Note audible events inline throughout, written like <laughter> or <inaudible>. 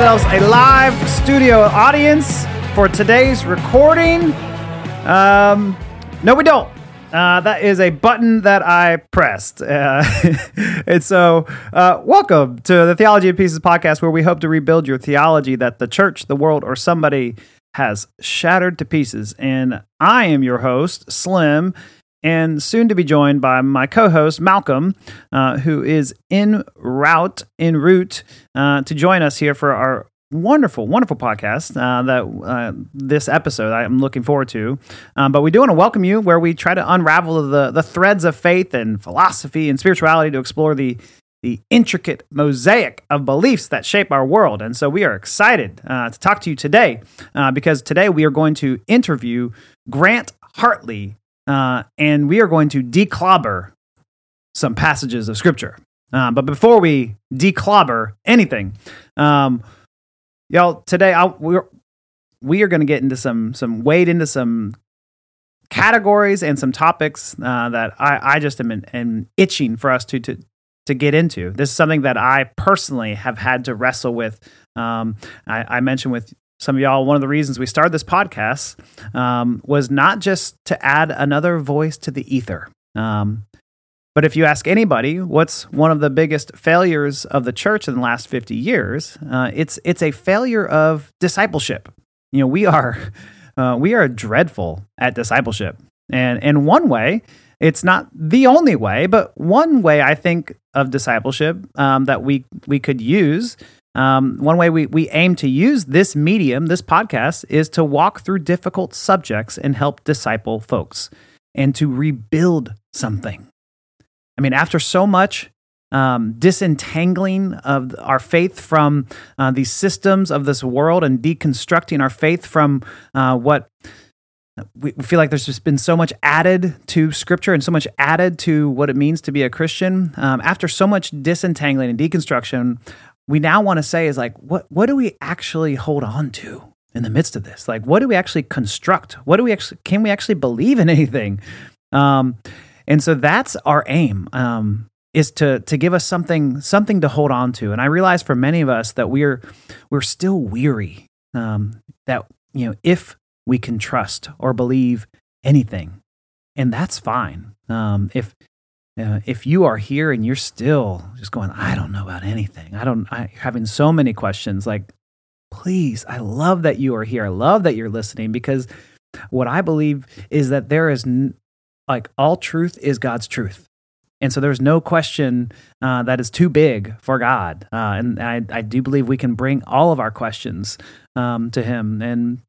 ourselves a live studio audience for today's recording. Um, no, we don't. Uh, that is a button that I pressed. Uh, <laughs> and so, uh, welcome to the Theology in Pieces podcast, where we hope to rebuild your theology that the church, the world, or somebody has shattered to pieces. And I am your host, Slim, and soon to be joined by my co-host Malcolm, uh, who is en route en route uh, to join us here for our wonderful, wonderful podcast uh, that uh, this episode I'm looking forward to. Um, but we do want to welcome you where we try to unravel the the threads of faith and philosophy and spirituality to explore the the intricate mosaic of beliefs that shape our world. And so we are excited uh, to talk to you today uh, because today we are going to interview Grant Hartley uh, and we are going to declobber some passages of scripture. Uh, but before we declobber anything, um, y'all, today I, we're we are going to get into some some wade into some categories and some topics uh, that I, I just am, am itching for us to, to to get into. This is something that I personally have had to wrestle with. Um, I, I mentioned with some of y'all, one of the reasons we started this podcast um, was not just to add another voice to the ether. Um, but if you ask anybody, what's one of the biggest failures of the church in the last 50 years? Uh, it's, it's a failure of discipleship. You know, we are, <laughs> uh, we are dreadful at discipleship. And in one way, it's not the only way, but one way I think of discipleship um, that we, we could use um, one way we, we aim to use this medium, this podcast, is to walk through difficult subjects and help disciple folks and to rebuild something. I mean, after so much um, disentangling of our faith from uh, these systems of this world and deconstructing our faith from uh, what we feel like there's just been so much added to scripture and so much added to what it means to be a Christian. Um, after so much disentangling and deconstruction, we now want to say is like, what, what do we actually hold on to in the midst of this? Like, what do we actually construct? What do we actually, can we actually believe in anything? Um, and so that's our aim. Um, is to to give us something something to hold on to. And I realize for many of us that we're we're still weary. Um, that you know, if we can trust or believe anything, and that's fine. Um, if uh, if you are here and you're still just going, I don't know about anything, I don't, I having so many questions, like, please, I love that you are here. I love that you're listening because what I believe is that there is n- like all truth is God's truth. And so there's no question uh, that is too big for God. Uh, and I, I do believe we can bring all of our questions um, to Him. And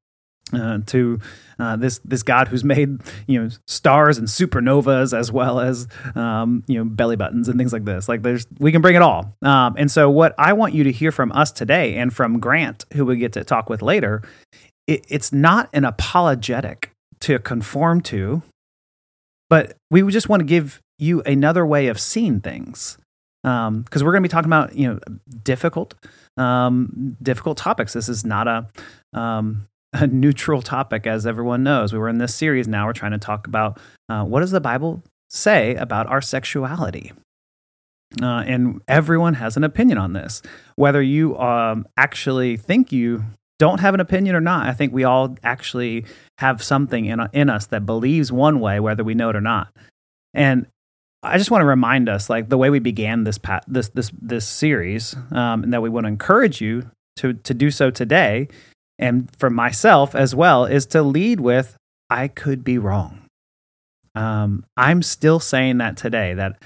uh, to uh, this this God who's made you know stars and supernovas as well as um, you know belly buttons and things like this. Like there's we can bring it all. Um, and so what I want you to hear from us today and from Grant, who we get to talk with later, it, it's not an apologetic to conform to, but we just want to give you another way of seeing things because um, we're going to be talking about you know difficult um, difficult topics. This is not a um, <laughs> a neutral topic, as everyone knows. We were in this series now, we're trying to talk about uh, what does the Bible say about our sexuality? Uh, and everyone has an opinion on this. Whether you um, actually think you don't have an opinion or not, I think we all actually have something in, in us that believes one way, whether we know it or not. And I just want to remind us, like the way we began this this this this series, um, and that we want to encourage you to to do so today and for myself as well is to lead with I could be wrong. Um, I'm still saying that today that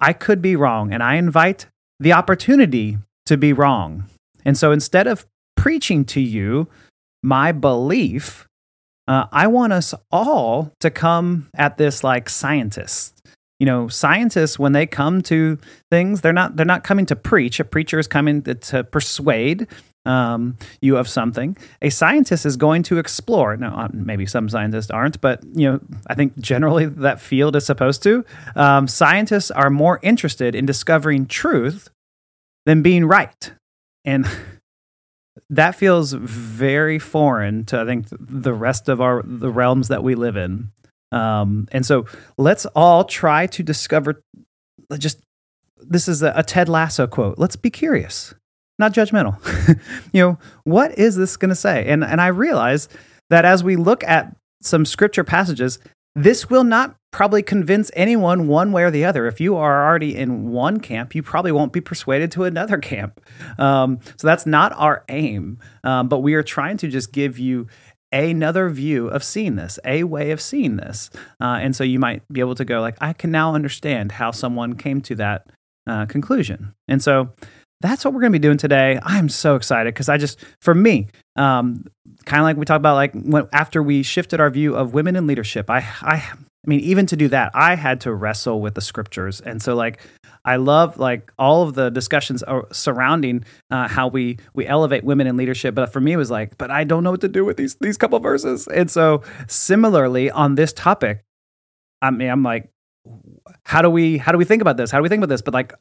I could be wrong, and I invite the opportunity to be wrong. And so instead of preaching to you my belief, uh, I want us all to come at this like scientists. You know, scientists when they come to things, they're not they're not coming to preach. A preacher is coming to, to persuade um, you of something, a scientist is going to explore. Now, uh, maybe some scientists aren't, but you know, I think generally <laughs> that field is supposed to. Um, scientists are more interested in discovering truth than being right, and <laughs> that feels very foreign to I think the rest of our the realms that we live in. Um, and so, let's all try to discover. Just this is a, a Ted Lasso quote. Let's be curious not judgmental. <laughs> you know, what is this going to say? And and I realize that as we look at some scripture passages, this will not probably convince anyone one way or the other. If you are already in one camp, you probably won't be persuaded to another <laughs> camp. Um, so that's not our aim. Um, but we are trying to just give you another view of seeing this, a way of seeing this. Uh, and so you might be able to go like, I can now understand how someone came to that uh, conclusion. And so that's what we're going to be doing today. I'm so excited because I just, for me, um, kind of like we talked about, like when, after we shifted our view of women in leadership, I, I, I mean, even to do that, I had to wrestle with the scriptures, and so like I love like all of the discussions surrounding uh, how we we elevate women in leadership. But for me, it was like, but I don't know what to do with these these couple verses. And so similarly on this topic, I mean, I'm like, how do we how do we think about this? How do we think about this? But like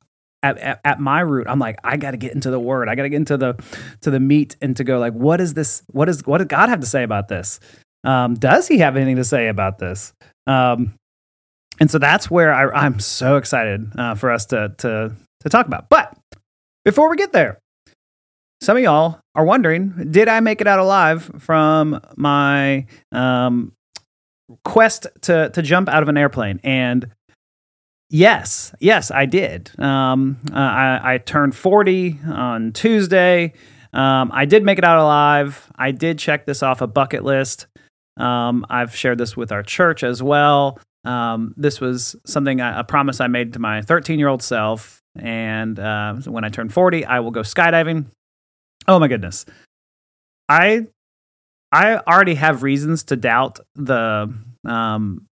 at, at, at, my root, I'm like, I got to get into the word. I got to get into the to the meat and to go like, what is this? What is what did God have to say about this? Um, does He have anything to say about this? Um, and so that's where I, am so excited uh, for us to, to, to talk about. But before we get there, some of y'all are wondering did I make it out alive from my um, quest to, to jump out of an airplane? And yes, yes, I did. Um, uh, I, I, turned 40 on Tuesday. Um, I did make it out alive. I did check this off a bucket list. Um, I've shared this with our church as well. Um, this was something, a promise I made to my 13 year old self. And uh, when I turn 40, I will go skydiving. Oh my goodness. I I already have reasons to doubt the um,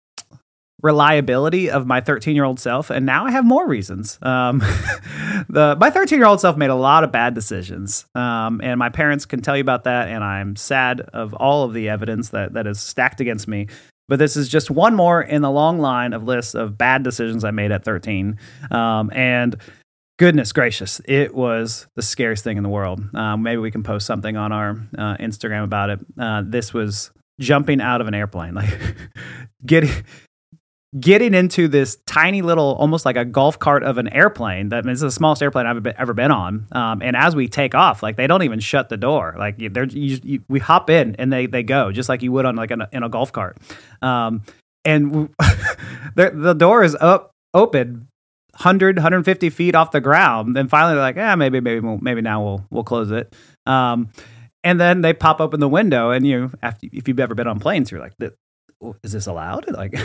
reliability of my 13 year old self, and now I have more reasons. Um, <laughs> the my 13 year old self made a lot of bad decisions, um, and my parents can tell you about that. And I'm sad of all of the evidence that that is stacked against me. But this is just one more in the long line of lists of bad decisions I made at 13. Um, and goodness gracious, it was the scariest thing in the world. Um, maybe we can post something on our uh, Instagram about it. Uh, this was jumping out of an airplane, <laughs> like getting getting into this tiny little, almost like a golf cart of an airplane. That means it's the smallest airplane I've ever been on. Um, and as we take off, like they don't even shut the door. Like they're, you, you, we hop in and they they go just like you would on like in a, in a golf cart. Um, and <laughs> the, the door is up open 100 150 feet off the ground and finally they're like yeah maybe maybe maybe now we'll we'll close it um, and then they pop open the window and you after if you've ever been on planes you're like is this allowed <laughs> like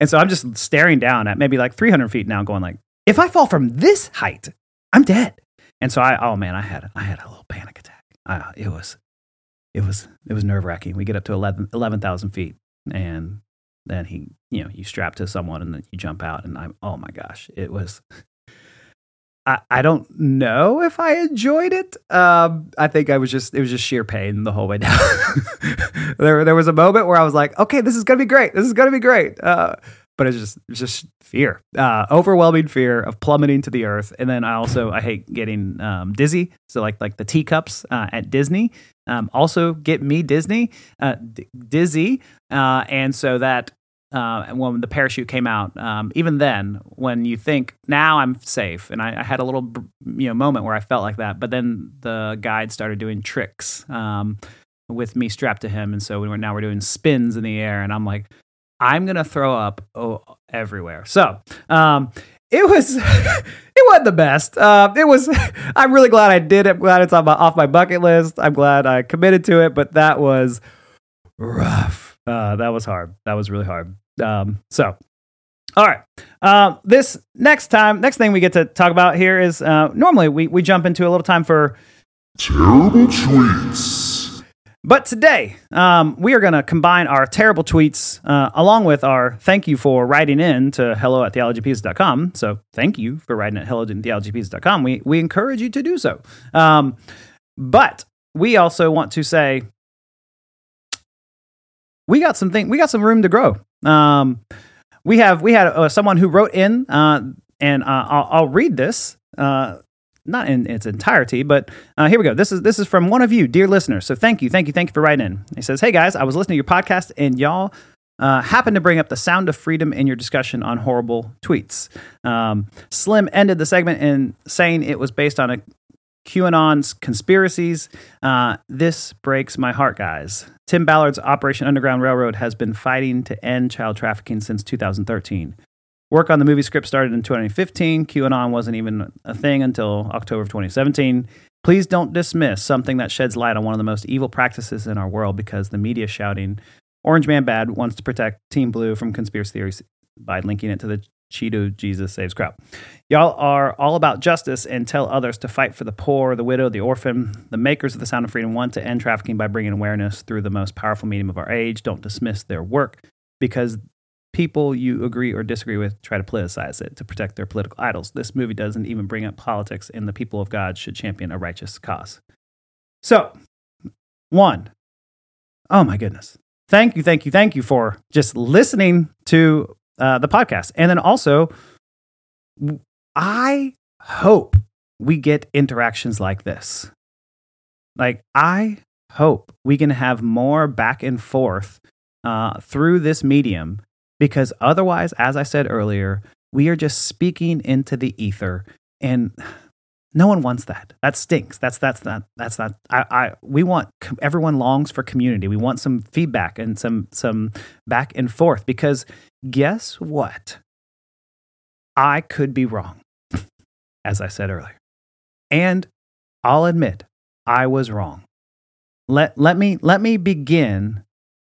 And so I'm just staring down at maybe like 300 feet now, going like, if I fall from this height, I'm dead. And so I, oh man, I had, I had a little panic attack. Uh, it was, it was, it was nerve wracking. We get up to 11,000 11, feet and then he, you know, you strap to someone and then you jump out and I'm, oh my gosh, it was, I, don't know if I enjoyed it. Um, I think I was just it was just sheer pain the whole way <laughs> down. there there was a moment where I was like, okay, this is gonna be great. This is gonna be great. Uh, but it's just it's just fear, uh, overwhelming fear of plummeting to the earth. And then I also I hate getting um, dizzy. So like like the teacups uh, at Disney um, also get me Disney uh, d- dizzy, uh, and so that uh, when the parachute came out. Um, even then, when you think now I'm safe, and I, I, had a little you know moment where I felt like that, but then the guide started doing tricks um, with me strapped to him, and so we were now we're doing spins in the air, and I'm like, I'm gonna throw up oh, everywhere. So. Um, it was <laughs> it wasn't the best. Uh, it was. <laughs> I'm really glad I did it. I'm glad it's on my, off my bucket list. I'm glad I committed to it. But that was rough. Uh, that was hard. That was really hard. Um, so, all right. Uh, this next time, next thing we get to talk about here is uh, normally we, we jump into a little time for terrible tweets. But today, um, we are going to combine our terrible tweets uh, along with our thank you for writing in to hello at theologyinpieces.com. So, thank you for writing at hello at theologyinpieces.com. We, we encourage you to do so. Um, but we also want to say we got some thing, we got some room to grow. Um, we have we had uh, someone who wrote in, uh, and uh, I'll, I'll, read this. Uh, not in its entirety, but uh, here we go. This is this is from one of you, dear listeners. So thank you, thank you, thank you for writing in. He says, "Hey guys, I was listening to your podcast, and y'all uh, happened to bring up the sound of freedom in your discussion on horrible tweets. Um, Slim ended the segment in saying it was based on a QAnon's conspiracies. Uh, this breaks my heart, guys. Tim Ballard's Operation Underground Railroad has been fighting to end child trafficking since 2013. Work on the movie script started in 2015. QAnon wasn't even a thing until October of 2017. Please don't dismiss something that sheds light on one of the most evil practices in our world because the media shouting, Orange Man Bad wants to protect Team Blue from conspiracy theories by linking it to the Cheeto Jesus Saves Crowd. Y'all are all about justice and tell others to fight for the poor, the widow, the orphan. The makers of the Sound of Freedom want to end trafficking by bringing awareness through the most powerful medium of our age. Don't dismiss their work because people you agree or disagree with try to politicize it to protect their political idols. This movie doesn't even bring up politics, and the people of God should champion a righteous cause. So, one, oh my goodness. Thank you, thank you, thank you for just listening to uh, the podcast. And then also, I hope we get interactions like this. Like, I hope we can have more back and forth uh, through this medium because otherwise, as I said earlier, we are just speaking into the ether and no one wants that. That stinks. That's that's not that's not. I, I we want everyone longs for community. We want some feedback and some some back and forth because guess what? I could be wrong, <laughs> as I said earlier, and I'll admit I was wrong. Let let me let me begin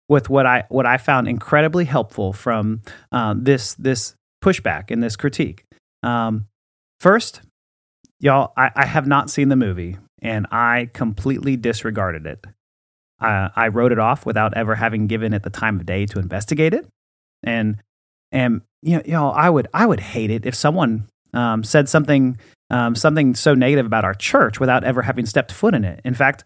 with what I what I found incredibly helpful from um, this this pushback and this critique. Um, first, Y'all, I, I have not seen the movie and I completely disregarded it. Uh, I wrote it off without ever having given it the time of day to investigate it. And and you know, know I would I would hate it if someone um, said something um, something so negative about our church without ever having stepped foot in it. In fact,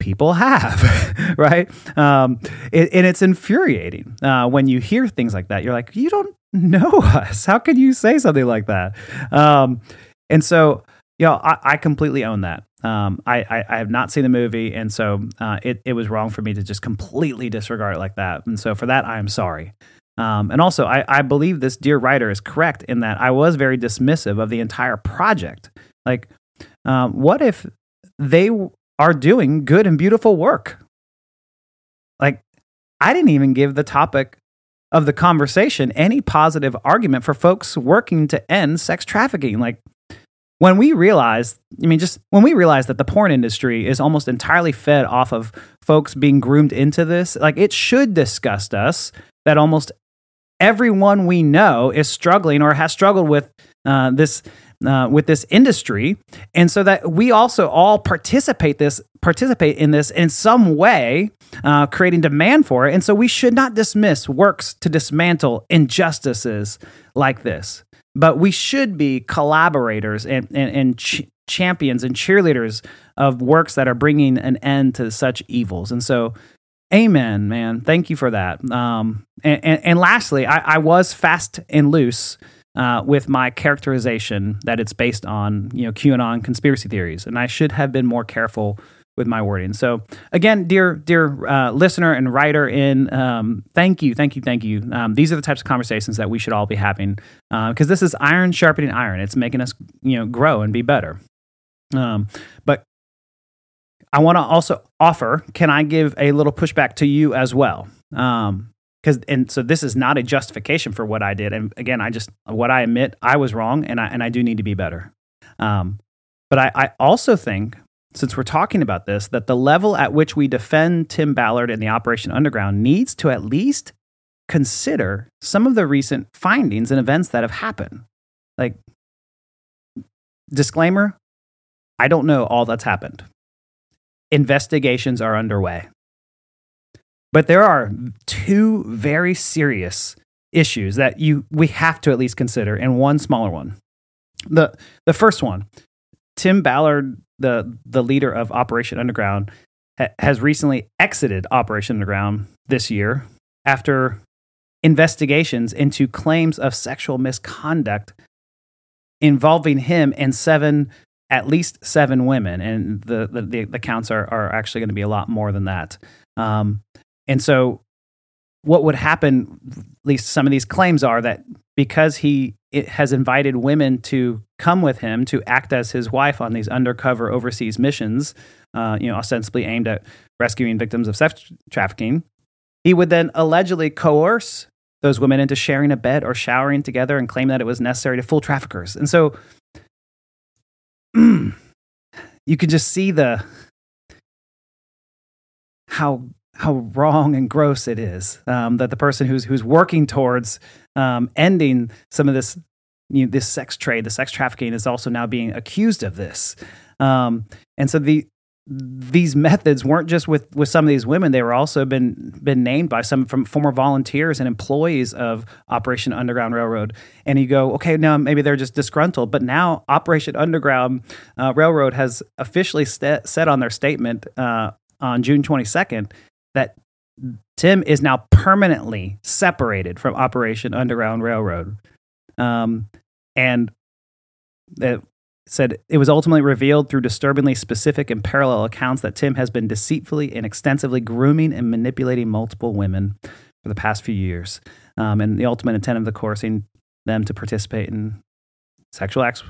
people have, <laughs> right? Um, it, and it's infuriating uh, when you hear things like that. You're like, you don't know <laughs> us. How can you say something like that? Um, and so, you know, I, I completely own that. Um, I, I, I, have not seen the movie, and so uh, it, it was wrong for me to just completely disregard it like that. And so for that, I am sorry. Um, and also, I, I believe this dear writer is correct in that I was very dismissive of the entire project. Like, um, what if they are doing good and beautiful work? Like, I didn't even give the topic of the conversation any positive argument for folks working to end sex trafficking. Like, when we realize, I mean, just when we realize that the porn industry is almost entirely fed off of folks being groomed into this, like it should disgust us that almost everyone we know is struggling or has struggled with uh, this uh, with this industry, and so that we also all participate this participate in this in some way, uh, creating demand for it. And so we should not dismiss works to dismantle injustices like this but we should be collaborators and, and, and ch- champions and cheerleaders of works that are bringing an end to such evils. And so, amen, man. Thank you for that. Um, and, and, and, lastly, I, I, was fast and loose uh, with my characterization that it's based on you know QAnon conspiracy theories, and I should have been more careful with my wording. So again, dear dear uh, listener and writer, in um, thank you, thank you, thank you. Um, these are the types of conversations that we should all be having because uh, this is iron sharpening iron. It's making us you know grow and be better. Um, but I want to also offer. Can I give a little pushback to you as well? Um, because and so this is not a justification for what I did. And again, I just what I admit I was wrong, and I and I do need to be better. Um, but I, I also think since we're talking about this, that the level at which we defend Tim Ballard and the Operation Underground needs to at least consider some of the recent findings and events that have happened. Like, disclaimer I don't know all that's happened. Investigations are underway. But there are two very serious issues that you we have to at least consider and one smaller one. The the first one, Tim Ballard the the leader of Operation Underground, ha- has recently exited Operation Underground this year after investigations into claims of sexual misconduct involving him and seven at least seven women. And the the, the counts are, are actually going to be a lot more than that. Um, and so what would happen least some of these claims are that because he has invited women to come with him to act as his wife on these undercover overseas missions, uh, you know, ostensibly aimed at rescuing victims of sex trafficking, he would then allegedly coerce those women into sharing a bed or showering together and claim that it was necessary to fool traffickers. And so <clears throat> you could just see the how how wrong and gross it is um, that the person who's who's working towards um, ending some of this you know, this sex trade, the sex trafficking, is also now being accused of this. Um, and so the these methods weren't just with, with some of these women; they were also been been named by some from former volunteers and employees of Operation Underground Railroad. And you go, okay, now maybe they're just disgruntled, but now Operation Underground uh, Railroad has officially st- said on their statement uh, on June twenty second that Tim is now permanently separated from Operation Underground Railroad. Um, and it said it was ultimately revealed through disturbingly specific and parallel accounts that Tim has been deceitfully and extensively grooming and manipulating multiple women for the past few years. Um, and the ultimate intent of the coercing them to participate in sexual acts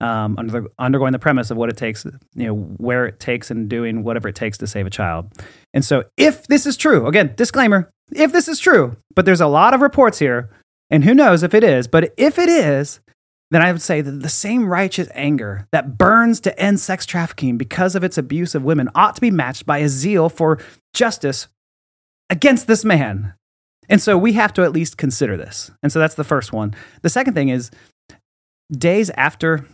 um, under, undergoing the premise of what it takes, you know, where it takes and doing whatever it takes to save a child. And so, if this is true, again, disclaimer, if this is true, but there's a lot of reports here, and who knows if it is, but if it is, then I would say that the same righteous anger that burns to end sex trafficking because of its abuse of women ought to be matched by a zeal for justice against this man. And so we have to at least consider this. And so that's the first one. The second thing is days after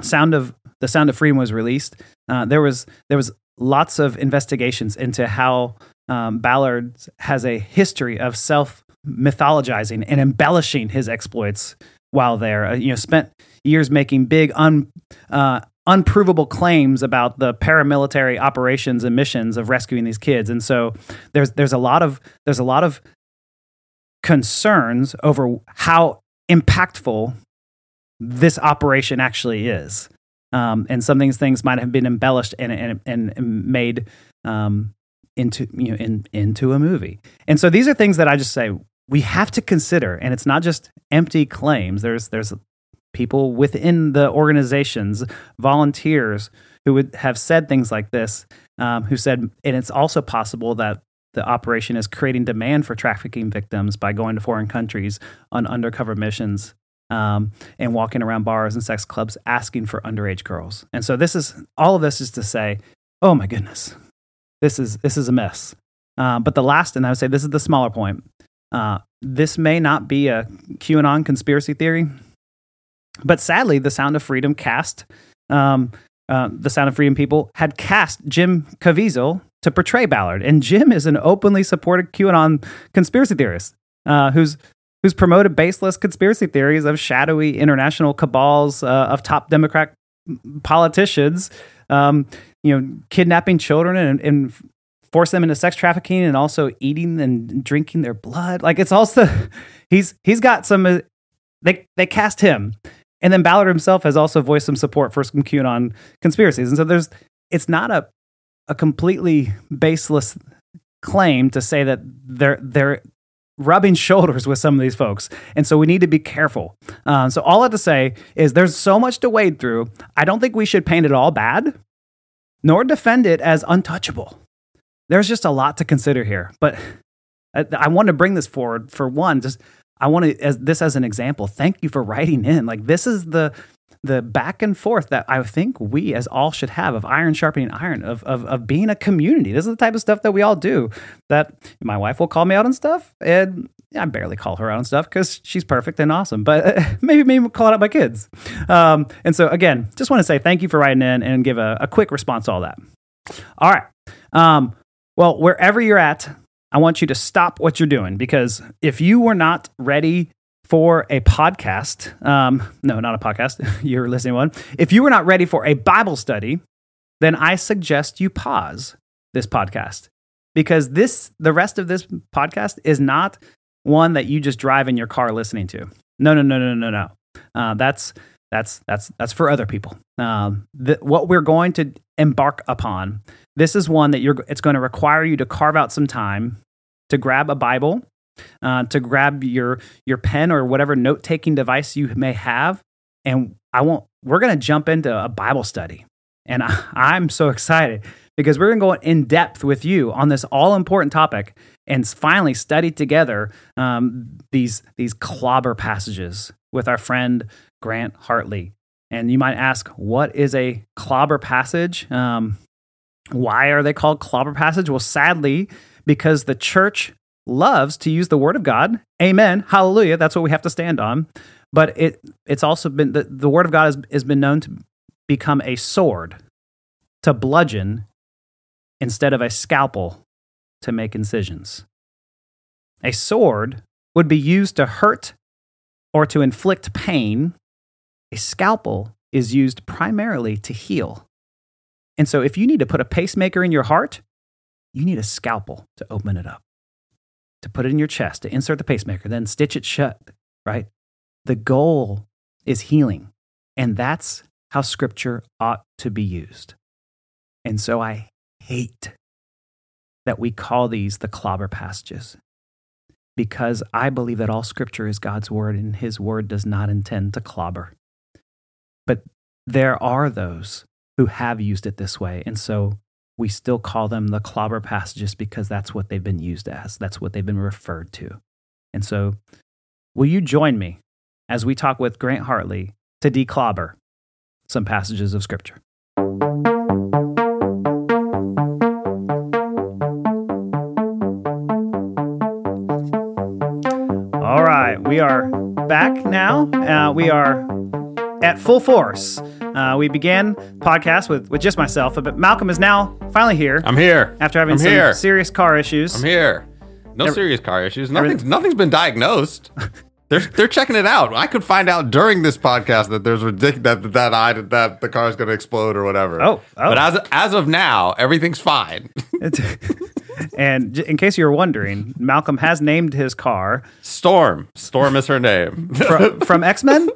Sound of the Sound of Freedom was released, uh, there was there was lots of investigations into how um, Ballard has a history of self mythologizing and embellishing his exploits while there. Uh, you know, spent years making big un, uh, unprovable claims about the paramilitary operations and missions of rescuing these kids, and so there's there's a lot of there's a lot of concerns over how impactful this operation actually is. Um, and some things things might have been embellished and and, and made um, into you know in, into a movie. And so these are things that I just say we have to consider, and it's not just empty claims. There's there's people within the organizations, volunteers who would have said things like this, um, who said, and it's also possible that the operation is creating demand for trafficking victims by going to foreign countries on undercover missions um, and walking around bars and sex clubs asking for underage girls. And so this is all of this is to say, oh my goodness, this is this is a mess. Uh, but the last, and I would say this is the smaller point. Uh, this may not be a QAnon conspiracy theory, but sadly, the Sound of Freedom cast, um, uh, the Sound of Freedom people had cast Jim Caviezel to portray Ballard, and Jim is an openly supported QAnon conspiracy theorist uh, who's who's promoted baseless conspiracy theories of shadowy international cabals uh, of top Democrat politicians, um, you know, kidnapping children and, and, force them into sex trafficking and also eating and drinking their blood. Like it's also <laughs> he's he's got some. Uh, they they cast him, and then Ballard himself has also voiced some support for some QAnon conspiracies, and so there's it's not a a completely baseless claim to say that they're they're rubbing <laughs> shoulders with some of these folks. And so we need to be careful. Um, so all I have to say is there's so much to wade through. I don't think we should paint it all bad, nor defend it as untouchable. There's just a lot to consider here. But I, I want to bring this forward for one, just I want to as this as an example. Thank you for writing in. Like this is the the back and forth that I think we as all should have of iron sharpening iron, of, of, of being a community. This is the type of stuff that we all do. That my wife will call me out on stuff, and I barely call her out on stuff because she's perfect and awesome. But <laughs> maybe maybe call out my kids. Um, and so again, just want to say thank you for writing in and give a, a quick response to all that. All right. Um, well, wherever you're at, I want you to stop what you're doing because if you were not ready for a podcast, um, no, not a podcast, <laughs> you're listening to one. If you were not ready for a Bible study, then I suggest you pause this podcast because this, the rest of this podcast is not one that you just drive in your car listening to. No, no, no, no, no, no. Uh, that's that's that's that's for other people. Um, the, what we're going to embark upon. This is one that you're. It's going to require you to carve out some time to grab a Bible uh, to grab your your pen or whatever note taking device you may have, and I won't. We're going to jump into a Bible study, and I, <laughs> I'm so excited because we're going to go in depth with you on this all important topic and finally study together um, these these clobber passages with our friend Grant Hartley. And you might ask, what is a clobber passage? Um, why are they called clobber passage? Well, sadly, because the church loves to use the word of God. Amen. Hallelujah. That's what we have to stand on. But it it's also been the, the word of God has, has been known to become a sword to bludgeon instead of a scalpel to make incisions. A sword would be used to hurt or to inflict pain. A scalpel is used primarily to heal. And so, if you need to put a pacemaker in your heart, you need a scalpel to open it up, to put it in your chest, to insert the pacemaker, then stitch it shut, right? The goal is healing. And that's how scripture ought to be used. And so, I hate that we call these the clobber passages because I believe that all scripture is God's word and his word does not intend to clobber. But there are those who have used it this way. And so we still call them the clobber passages because that's what they've been used as, that's what they've been referred to. And so, will you join me as we talk with Grant Hartley to declobber some passages of Scripture? All right, we are back now. Uh, we are at full force. Uh, we began podcast with, with just myself, but Malcolm is now finally here. I'm here. After having I'm some here. serious car issues. I'm here. No Every- serious car issues. Nothing's nothing's been diagnosed. <laughs> They're they're checking it out. I could find out during this podcast that there's ridic- that that I that the car's going to explode or whatever. Oh, oh. But as as of now, everything's fine. <laughs> <laughs> And j- in case you were wondering, Malcolm has named his car Storm. Storm is her name. from, from X Men.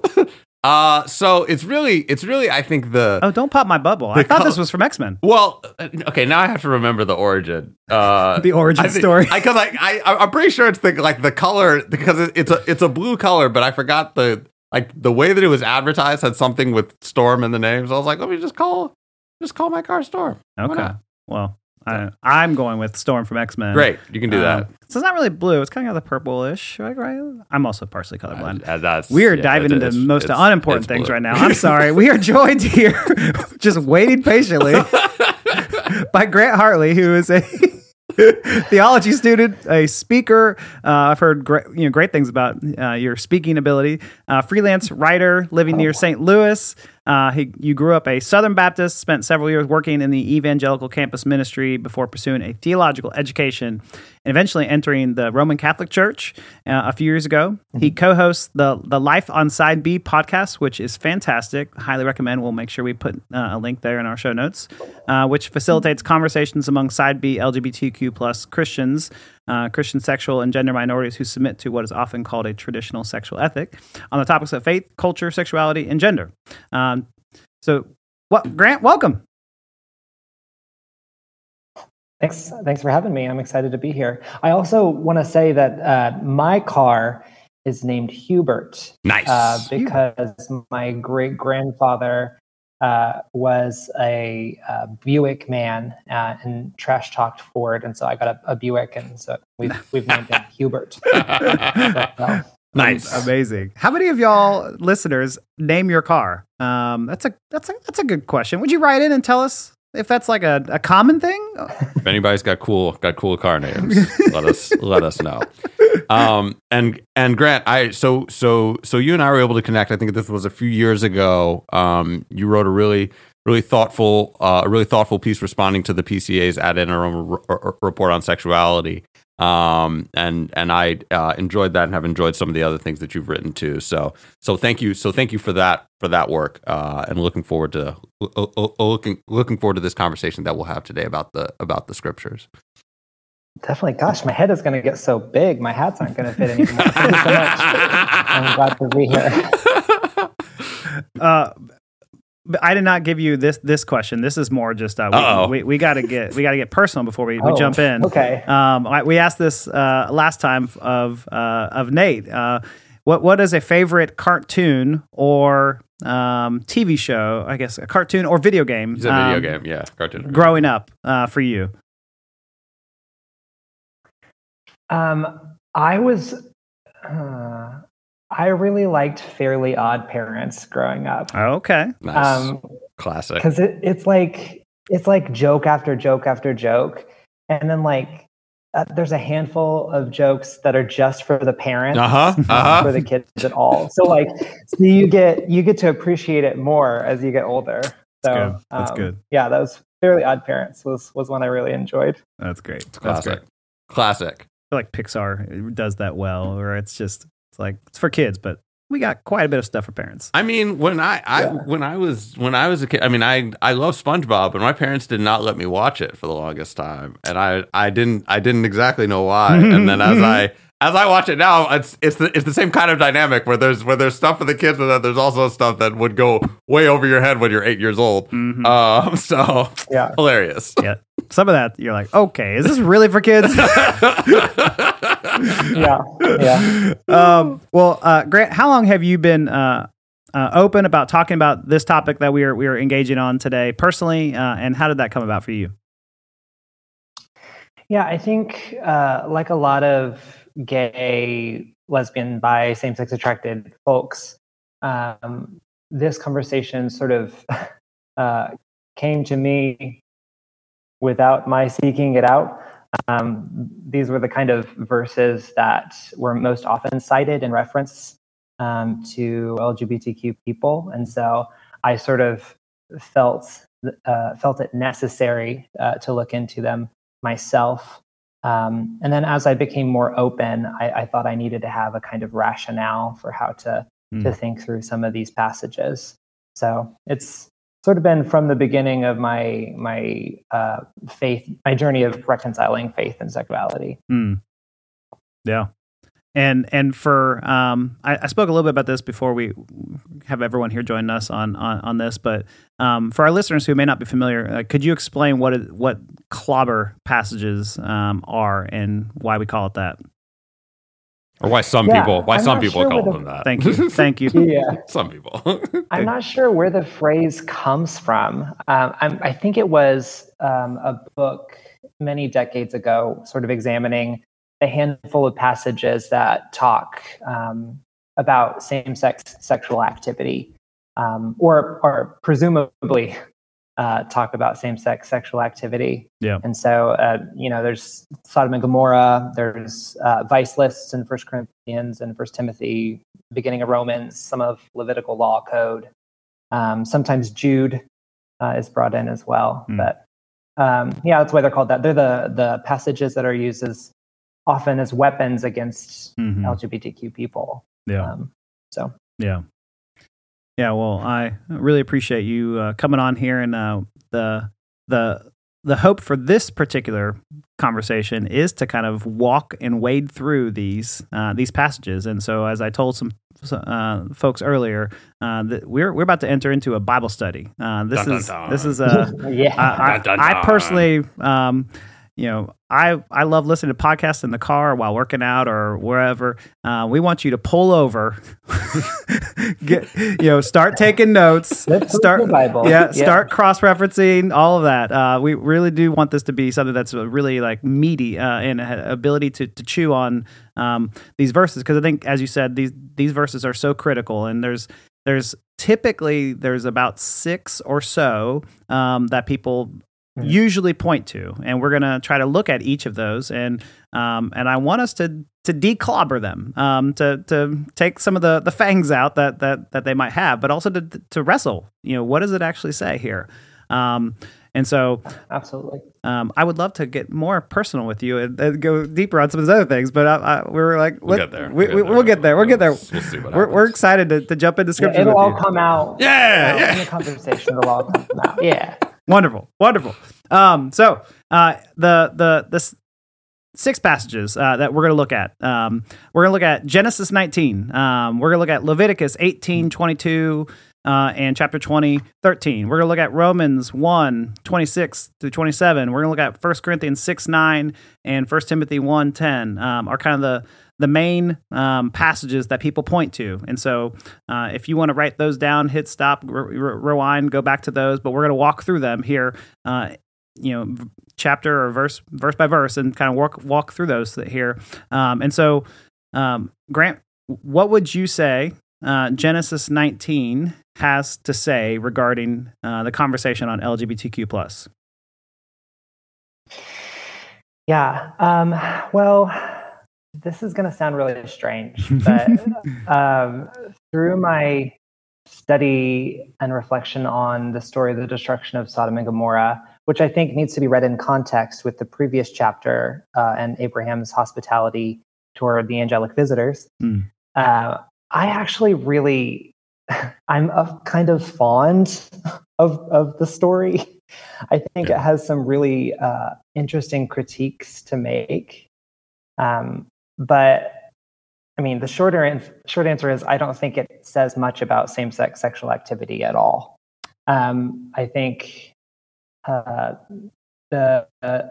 Uh so it's really it's really I think the Oh, don't pop my bubble. I thought col- this was from X Men. Well, uh, okay, now I have to remember the origin. Uh, <laughs> The origin I thi- story. Because I, I, I'm pretty sure it's the like the color because it, it's a it's a blue color, but I forgot the like the way that it was advertised had something with Storm in the name. So I was like, let me just call just call my car Storm. Okay. Well, I, I'm going with Storm from X Men. Great, you can do that. So it's not really blue. It's kind of got the purplish, right? I'm also partially colorblind. Uh, that's, We are yeah, diving into it's- most unimportant things blue. right now. I'm <laughs> sorry. We are joined here, <laughs> just waiting patiently, <laughs> by Grant Hartley, who is a theology student, a speaker. Uh, I've heard great, you know, great things about uh, your speaking ability. Uh, freelance writer living near St. Louis. Uh, he, you grew up a Southern Baptist, spent several years working in the evangelical campus ministry before pursuing a theological education and eventually entering the Roman Catholic Church uh, a few years ago. He co hosts the, the Life on Side B podcast, which is fantastic. Highly recommend. We'll make sure we put uh, a link there in our show notes, uh, which facilitates conversations among Side B LGBTQ plus Christians. Uh, Christian sexual and gender minorities who submit to what is often called a traditional sexual ethic on the topics of faith, culture, sexuality, and gender. Um, so, what Grant, welcome. Thanks, thanks for having me. I'm excited to be here. I also want to say that uh, my car is named Hubert Nice. uh, because my great grandfather uh, was a, uh Buick man uh, and trash talked Ford, and so I got a, a Buick, and so we've <laughs> we've named him Hubert. So, <laughs> <laughs> nice. Amazing. How many of y'all listeners name your car? Um, that's a that's a that's a good question. Would you write in and tell us if that's like a, a common thing? If anybody's got cool got cool car names, let us let us know. Um, and and Grant, I so so so you and I were able to connect. I think this was a few years ago. Um, you wrote a really really thoughtful uh, a really thoughtful piece responding to the PCA's ad interim r- r- report on sexuality. Um, and and I uh, enjoyed that and have enjoyed some of the other things that you've written too. So so thank you so thank you for that for that work. Uh, and looking forward to uh, uh, looking looking forward to this conversation that we'll have today about the about the scriptures. definitely, gosh, my head is going to get so big, my hats aren't going to fit anymore. Thank you so much. <laughs> I'm glad to be here. <laughs> Uh, but I did not give you this this question. This is more just uh, we, we, we got to get we got to get personal before we, we Oh, jump in. okay. Um, I, we asked this uh, last time of uh, of Nate. Uh, what what is a favorite cartoon or um, TV show? I guess a cartoon or video game. It's a video um, game, yeah, cartoon. Growing up uh, for you. Um, I was, uh, I really liked Fairly Odd Parents growing up. Okay. Nice, Um, classic. because it, it's like it's like joke after joke after joke, and then like uh, there's a handful of jokes that are just for the parents, Uh huh. not Uh for the kids at all. So like, so you get you get to appreciate it more as you get older. So good. That's um, good. Yeah, that was Fairly Odd Parents was was one I really enjoyed. That's great. That's Classic. great. Classic. I feel like Pixar does that well, or it's just it's like it's for kids, but we got quite a bit of stuff for parents. I mean, when I, I Yeah. when I was when I was a kid, I mean, I I love SpongeBob, and my parents did not let me watch it for the longest time, and I I didn't I didn't exactly know why. <laughs> and then as I as I watch it now, it's it's the it's the same kind of dynamic where there's where there's stuff for the kids, but then there's also stuff that would go way over your head when you're eight years old. Mhm. Um, <laughs> so Yeah. hilarious. yeah, some of that you're like, okay, is this really for kids? <laughs> Yeah, yeah. um, well, uh, Grant, how long have you been uh, uh, open about talking about this topic that we are we are engaging on today personally, uh, and how did that come about for you? Yeah, I think uh, like a lot of gay, lesbian, bi, same-sex attracted folks, um, this conversation sort of <laughs> uh, came to me without my seeking it out. Um, these were the kind of verses that were most often cited in reference um, to LGBTQ people, and so I sort of felt uh, felt it necessary uh, to look into them myself. Um, and then as I became more open, I, I thought I needed to have a kind of rationale for how to Hmm. to think through some of these passages. So it's sort of been from the beginning of my my uh, faith, my journey of reconciling faith and sexuality. Hmm. Yeah. And and for um, I, I spoke a little bit about this before we have everyone here join us on on, on this, but um, for our listeners who may not be familiar, uh, could you explain what it, what clobber passages um, are and why we call it that? or why some Yeah, people why I'm some people sure call where them that. Thank you, <laughs> thank you. Yeah. some people. <laughs> I'm not sure where the phrase comes from. Um, I'm, I think it was um, a book many decades ago, sort of examining a handful of passages that talk um, about same-sex sexual activity, um, or or presumably uh, talk about same-sex sexual activity. Yeah. And so, uh, you know, there's Sodom and Gomorrah. There's uh, vice lists in First Corinthians and First Timothy, beginning of Romans, some of Levitical law code. Um, sometimes Jude uh, is brought in as well. Hmm. But um, yeah, that's why they're called that. They're the the passages that are used as often as weapons against Mhm. LGBTQ people. Yeah. Um, so Yeah. Yeah, well, I really appreciate you uh, coming on here and uh, the the the hope for this particular conversation is to kind of walk and wade through these uh, these passages. And so, as I told some uh, folks earlier, uh, that we're we're about to enter into a Bible study. Uh, this Dun, dun, is dun. this is <laughs> a yeah, I, I, Dun, dun, I dun. personally, personally, um, you know, I I love listening to podcasts in the car while working out or wherever. Uh, we want you to pull over, <laughs> get you know, start taking notes, <laughs> Let's start the Bible. yeah, Yeah. start cross referencing all of that. Uh, we really do want this to be something that's really like meaty uh, and a- ability to to chew on um, these verses because I think, as you said, these these verses are so critical, and there's there's typically there's about six or so um, that people Mhm. usually point to, and we're gonna try to look at each of those, and um, and I want us to to declobber them, um, to to take some of the the fangs out that that that they might have, but also to to wrestle. You know, what does it actually say here? Um, and so absolutely. um, I would love to get more personal with you and, and go deeper on some of those other things, but I, I, we were like, We'll let- get there. We, we, we'll get there. We'll get there. We'll see what We're, we're excited to, to jump into Yeah, scripture it'll with all you. come out. Yeah, uh, yeah. In the conversation, it'll all come out. <laughs> Yeah. Wonderful, wonderful. Um, so uh, the the six passages uh, that we're going to look at. Um, we're going to look at Genesis 19. Um, we're going to look at Leviticus 18, 22, uh, and chapter 20, 13. We're going to look at Romans 1, 26 through 27. We're going to look at 1 Corinthians 6, 9, and 1 Timothy 1, 10 um, are kind of the the main um, passages that people point to. And so, uh, if you want to write those down, hit stop, re- re- rewind, go back to those. But we're going to walk through them here, uh, you know, chapter or verse, verse by verse, and kind of walk walk through those here. Um, and so, um, Grant, what would you say uh, Genesis 19 has to say regarding uh, the conversation on LGBTQ plus? Yeah. Um, well, this is going to sound really strange, <laughs> but um, through my study and reflection on the story of the destruction of Sodom and Gomorrah, which I think needs to be read in context with the previous chapter uh, and Abraham's hospitality toward the angelic visitors, mm. uh, I actually really, <laughs> I'm a kind of fond of of the story. <laughs> I think yeah. it has some really uh, interesting critiques to make. Um, but I mean, the shorter short answer is I don't think it says much about same sex sexual activity at all. Um, I think uh, the uh,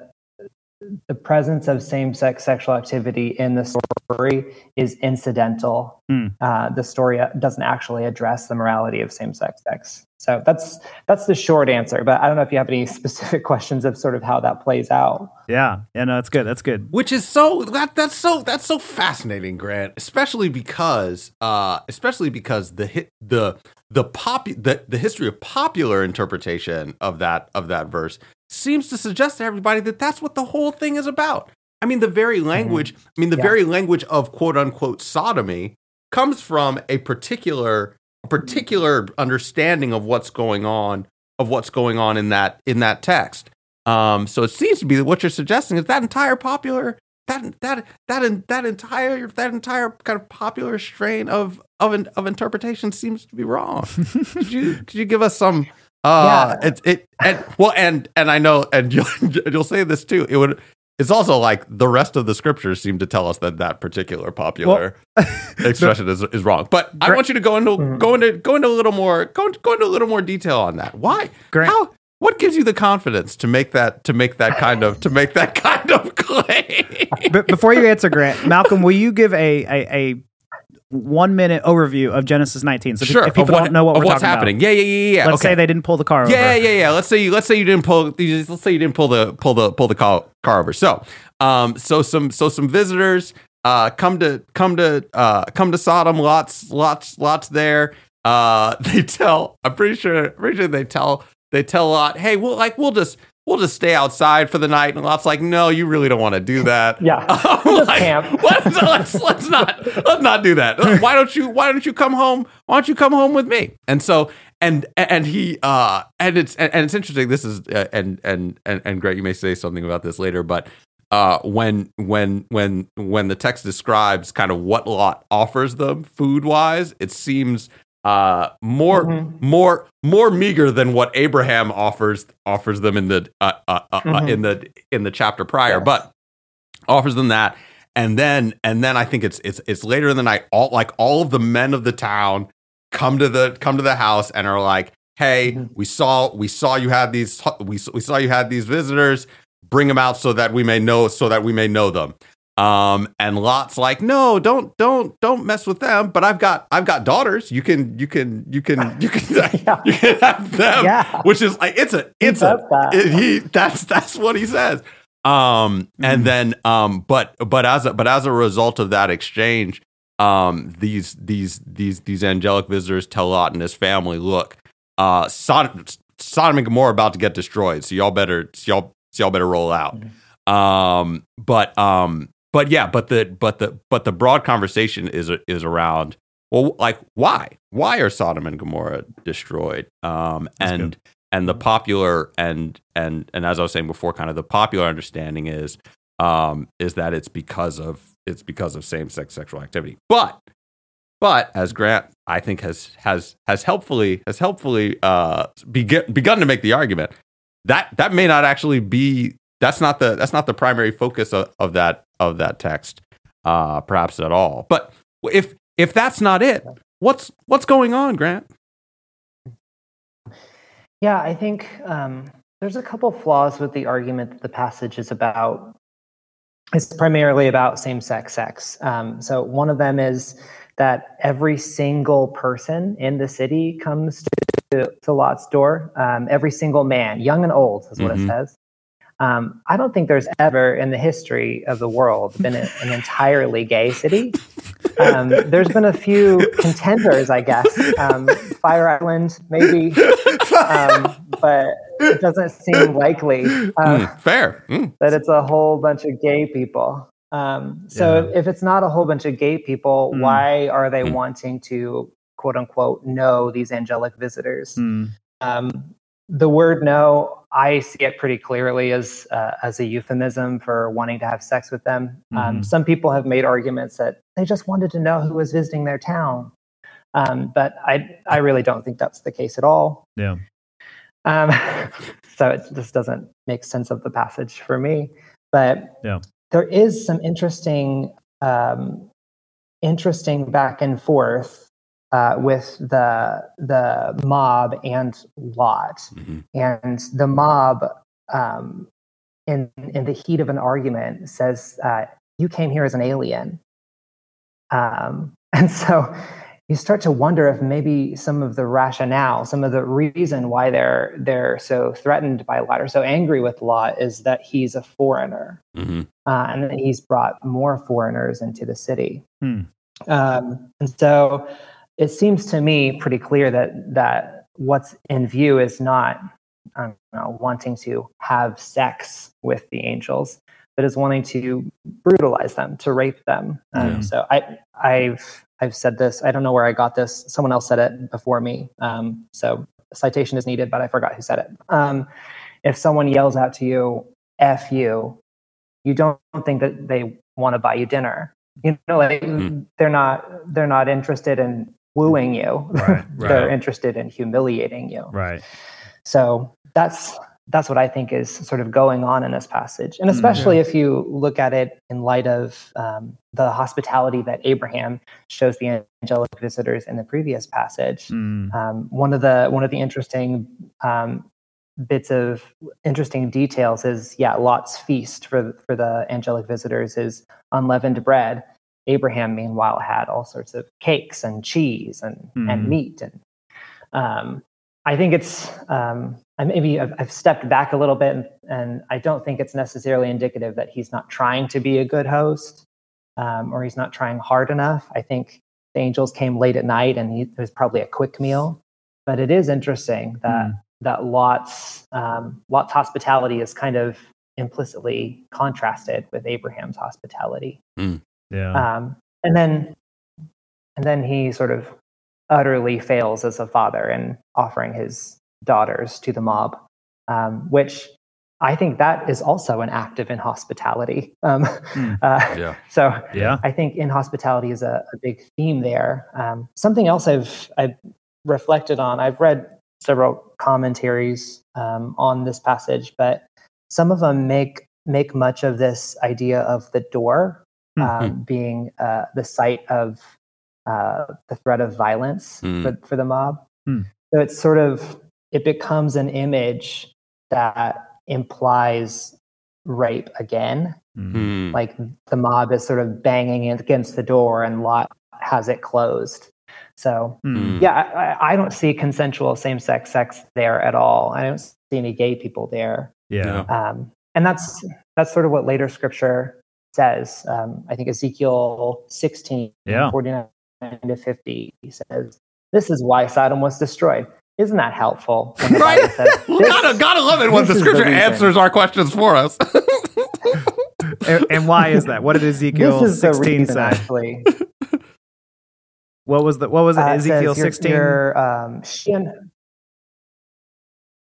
the presence of same-sex sexual activity in the story is incidental. Mm. Uh, the story doesn't actually address the morality of same-sex sex. So that's that's the short answer. But I don't know if you have any <laughs> specific questions of sort of how that plays out. Yeah, yeah, no, that's good. That's good. Which is so that that's so that's so fascinating, Grant. Especially because uh, especially because the hit the the pop the, the history of popular interpretation of that of that verse seems to suggest to everybody that that's what the whole thing is about. I mean, the very mm-hmm. language, mm-hmm. I mean, the yeah. very language of quote unquote sodomy comes from a particular a particular understanding of what's going on of what's going on in that in that text. Um, so it seems to be that what you're suggesting is that entire popular that that that that entire that entire kind of popular strain of of of interpretation seems to be wrong. <laughs> could you could you give us some uh, yeah. it, it, and well, and, and I know, and <laughs> you'll, you'll say this too. It would, it's also like the rest of the scriptures seem to tell us that that particular popular well, <laughs> expression is, is wrong. But I want you to go into mm-hmm. go into go into a little more go, go into a little more detail on that. Why? Grant, How? What gives you the confidence to make that to make that kind of to make that <laughs> kind of claim? But before you answer, Grant, Malcolm, will you give a a, a one minute overview of Genesis 19. So sure, if people what, don't know what we're what's talking happening. About, yeah, yeah, yeah, yeah. Let's okay. say they didn't pull the car yeah, over. Yeah, yeah, yeah. Let's say you let's say you didn't pull let's say you didn't pull the pull the pull the car, car over. So, um so some so some visitors uh come to come to uh come to Sodom, lots lots lots there. Uh <laughs> they tell I'm pretty sure pretty sure they tell they tell Lot, "Hey, we'll like we'll just we'll just stay outside for the night. And Lot's like, no, you really don't want to do that. <laughs> Yeah, <laughs> we'll like, camp. <laughs> let's, let's, let's not let's not do that. Why don't you Why don't you come home? Why don't you come home with me? And so and and he uh and it's and, and it's interesting. This is uh, and and and and Greg, you may say something about this later, but. Uh, when when when when the text describes kind of what Lot offers them food wise, it seems uh, more mm-hmm. more more meager than what Abraham offers offers them in the uh, uh, uh, uh mm-hmm. in the in the chapter prior, yes. but offers them that, and then and then I think it's it's it's later in the night. All like all of the men of the town come to the come to the house and are like, "Hey, mm-hmm. we saw we saw you had these we we saw you had these visitors. Bring them out so that we may know so that we may know them." Um, and Lot's like, no, don't, don't, don't mess with them. But I've got, I've got daughters. You can, you can, you can, <laughs> you can, yeah. <laughs> you can have them. Yeah. Which is like, it's a, it's he a, that. It, he, that's, that's what he says. Um, and mm then, um, but, but as a, but as a result of that exchange, um, these, these, these, these angelic visitors tell Lot and his family, look, uh, Sodom, Sodom and Gomorrah about to get destroyed. So y'all better, so y'all, so y'all better roll out. mm Um, but, um, but yeah, but the but the but the broad conversation is is around well, like why why are Sodom and Gomorrah destroyed? Um, and good. and the popular and and and as I was saying before, kind of the popular understanding is um, is that it's because of it's because of same sex sexual activity. But but as Grant I think has has has helpfully has helpfully uh, begun begun to make the argument that that may not actually be that's not the that's not the primary focus of, of that of that text, uh, perhaps at all. But if if that's not it, what's what's going on, Grant? Yeah, I think um, there's a couple flaws with the argument that the passage is about. It's primarily about same-sex sex. Um, so one of them is that every single person in the city comes to, to Lot's door. Um, every single man, young and old, is what Mhm. it says. Um, I don't think there's ever in the history of the world been a, an entirely gay city. Um, there's been a few contenders, I guess. Um, Fire Island, maybe, um, but it doesn't seem likely Mm, fair. Mm. that it's a whole bunch of gay people. Um, so if it's not a whole bunch of gay people, Mm. why are they Mm. wanting to quote unquote know these angelic visitors? Hmm. Um, the word know, I see it pretty clearly as uh, as a euphemism for wanting to have sex with them. Um, Mhm. some people have made arguments that they just wanted to know who was visiting their town, um, but I I really don't think that's the case at all. Yeah. Um, <laughs> so it just doesn't make sense of the passage for me. But Yeah. there is some interesting, um, interesting back and forth uh, with the the mob and Lot, Mhm. and the mob. Um, in, in the heat of an argument says uh, you came here as an alien um, <laughs> and so you start to wonder if maybe some of the rationale, some of the reason why they're they're so threatened by Lot or so angry with Lot is that he's a foreigner, Mhm. uh, and that he's brought more foreigners into the city. Hmm. Um, and so it seems to me pretty clear that that what's in view is not I don't know, wanting to have sex with the angels, but is wanting to brutalize them, to rape them. Um, Yeah. So I, I've I've said this. I don't know where I got this. Someone else said it before me. Um, so a citation is needed, but I forgot who said it. Um, if someone yells out to you "f you," you don't think that they want to buy you dinner. You know, like Mm. they're not they're not interested in wooing you. Right, <laughs> they're interested in humiliating you. Right. So that's that's what I think is sort of going on in this passage, and especially if you look at it in light of um, the hospitality that Abraham shows the angelic visitors in the previous passage. Hmm. Um, one of the one of the interesting um, bits of interesting details is yeah, Lot's feast for for the angelic visitors is unleavened bread. Abraham, meanwhile, had all sorts of cakes and cheese and Mhm. and meat and um, I think it's um, maybe I've, I've stepped back a little bit, and, and I don't think it's necessarily indicative that he's not trying to be a good host um, or he's not trying hard enough. I think the angels came late at night, and he, it was probably a quick meal. But it is interesting that that Lot's um, Lot's hospitality is kind of implicitly contrasted with Abraham's hospitality. Yeah. Um, and then, and then he sort of utterly fails as a father in offering his daughters to the mob, um, which I think that is also an act of inhospitality. Um, Hmm. <laughs> uh, Yeah. So yeah. I think inhospitality is a, a big theme there. Um, something else I've I've reflected on. I've read several commentaries um, on this passage, but some of them make make much of this idea of the door Hmm. um, being uh, the site of uh, the threat of violence Hmm. for, for the mob. Hmm. So it's sort of it becomes an image that implies rape again Hmm. Hmm. like the mob is sort of banging against the door and Lot has it closed. So Hmm. yeah, I, I- I don't see consensual same-sex sex there at all. I don't see any gay people there, Yeah. um, and that's that's sort of what later scripture says. Um, I think Ezekiel 16, Yeah. 49 to 50 he says, "This is why Sodom was destroyed." Isn't that helpful? Right? Bible says, <laughs> "This- gotta gotta love it when the is the scripture answers our questions for us. <laughs> and, and why is that? What did Ezekiel this is the 16 reason, say? actually. What was the what was it? Uh, it says Ezekiel 16. your, um, she and,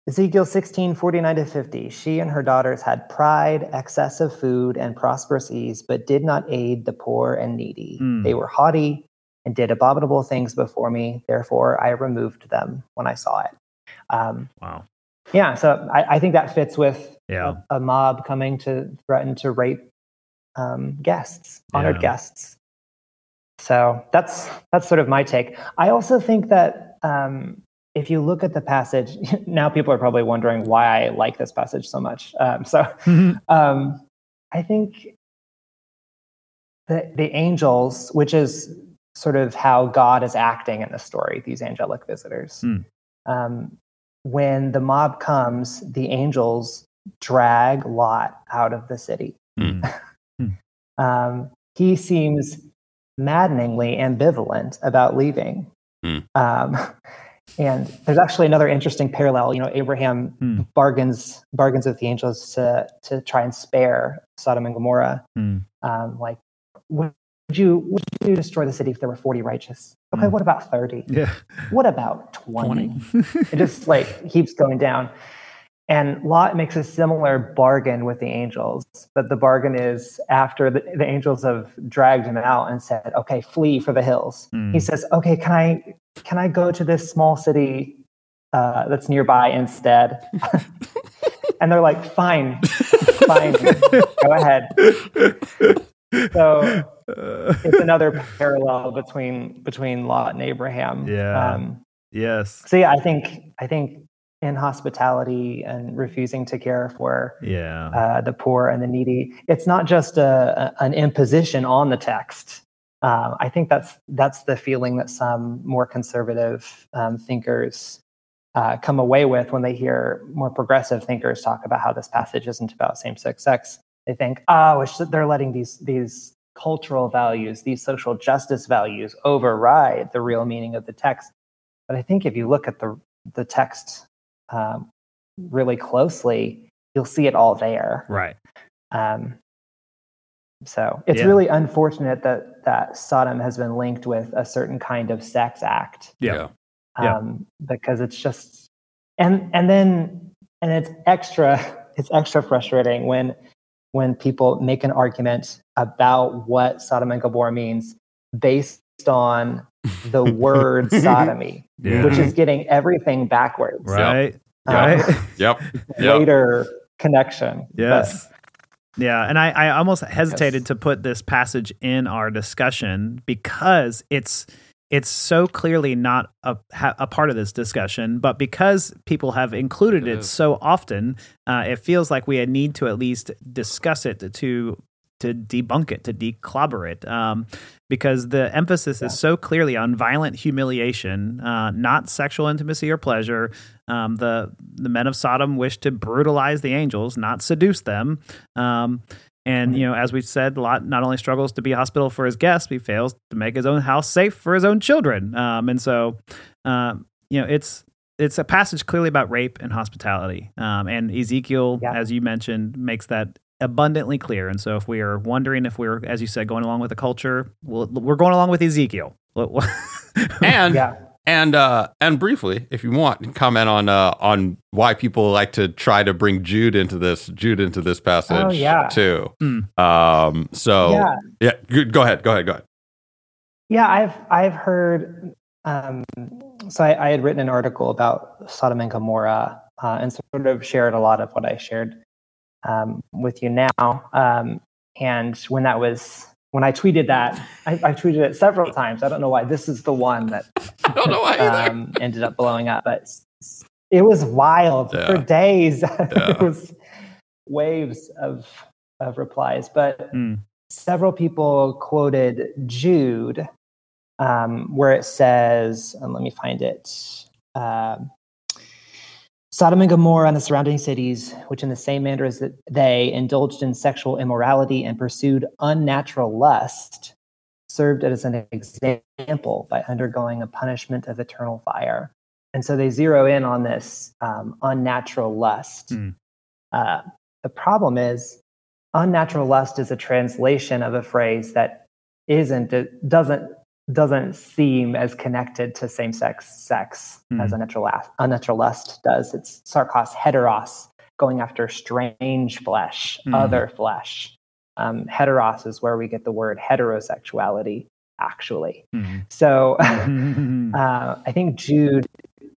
Ezekiel 16, 49 to 50. She and her daughters had pride, excess of food, and prosperous ease, but did not aid the poor and needy. Hmm. They were haughty and did abominable things before me. Therefore, I removed them when I saw it. Um, wow. yeah, so I, I think that fits with Yeah. a, a mob coming to threaten to rape um, guests, honored Yeah. guests. So that's that's sort of my take. I also think that um, if you look at the passage, <laughs> now people are probably wondering why I like this passage so much. Um, so <laughs> um, I think the the angels, which is sort of how God is acting in the story, these angelic visitors. Hmm. Um, when the mob comes, the angels drag Lot out of the city. Hmm. <laughs> um, he seems maddeningly ambivalent about leaving. Hmm. Um, and there's actually another interesting parallel. You know, Abraham Hmm. bargains bargains with the angels to to try and spare Sodom and Gomorrah. Hmm. Um, like, would you would you destroy the city if there were 40 righteous? Okay, Hmm. what about 30? yeah. What about 20? <laughs> it just like keeps going down. And Lot makes a similar bargain with the angels, but the bargain is after the, the angels have dragged him out and said, "Okay, flee for the hills." He says, "Okay, can I can I go to this small city uh, that's nearby instead?" <laughs> and they're like, "Fine, fine, go ahead." So it's another parallel between between Lot and Abraham. Yeah. Um, yes. so yeah, I think I think in hospitality and refusing to care for Yeah. uh, the poor and the needy, it's not just a, a- an imposition on the text. Um, I think that's that's the feeling that some more conservative um, thinkers uh, come away with when they hear more progressive thinkers talk about how this passage isn't about same-sex sex. They think, oh, they're letting these these cultural values, these social justice values, override the real meaning of the text. But I think if you look at the the text um, really closely, you'll see it all there. right. Um, so it's Yeah. really unfortunate that that Sodom has been linked with a certain kind of sex act Yeah. um, Yeah. because it's just and and then and it's extra <laughs> it's extra frustrating when when people make an argument about what Sodom and Gomorrah means based on the <laughs> word sodomy, Yeah. which is getting everything backwards. Right. Um, Right. Yep. <laughs> Yep. Later connection. But- Yes. Yeah, and I, I almost hesitated to put this passage in our discussion because it's it's so clearly not a, ha- a part of this discussion, but because people have included It it so often, uh, it feels like we need to at least discuss it to to debunk it, to declobber it, um, because the emphasis Yeah. is so clearly on violent humiliation, uh, not sexual intimacy or pleasure. Um, the the men of Sodom wish to brutalize the angels, not seduce them. Um, and you know, as we said, Lot not only struggles to be hospitable for his guests, he fails to make his own house safe for his own children. Um, and so, um, you know, it's it's a passage clearly about rape and hospitality. Um, and Ezekiel, Yeah. as you mentioned, makes that abundantly clear. And so, if we are wondering if we're, as you said, going along with the culture, well, we're going along with Ezekiel. <laughs> And yeah. and uh and briefly, if you want, comment on uh on why people like to try to bring Jude into this Jude into this passage Oh, yeah. too. Hmm. Um so Yeah. yeah, good, go ahead, go ahead, go ahead. Yeah, I've I've heard. Um, so I, I had written an article about Sodom and Gomorrah, uh, and sort of shared a lot of what I shared um, with you now. Um, and when that was when I tweeted that, I, I tweeted it several times. I don't know why. This is the one that <laughs> I don't know why either. um, ended up blowing up, but it was wild Yeah. for days. <laughs> Yeah. it was waves of of replies, but Hmm. several people quoted Jude, um, where it says, and let me find it. Um, Sodom and Gomorrah and the surrounding cities, which in the same manner as they indulged in sexual immorality and pursued unnatural lust, served as an example by undergoing a punishment of eternal fire. And so they zero in on this um, unnatural lust. Hmm. Uh, the problem is, unnatural lust is a translation of a phrase that isn't it doesn't doesn't seem as connected to same-sex sex Hmm. as unnatural lust, unnatural lust does. It's sarkos heteros, going after strange flesh, Hmm. other flesh. Um, heteros is where we get the word heterosexuality, actually. Hmm. So <laughs> <laughs> uh, I think Jude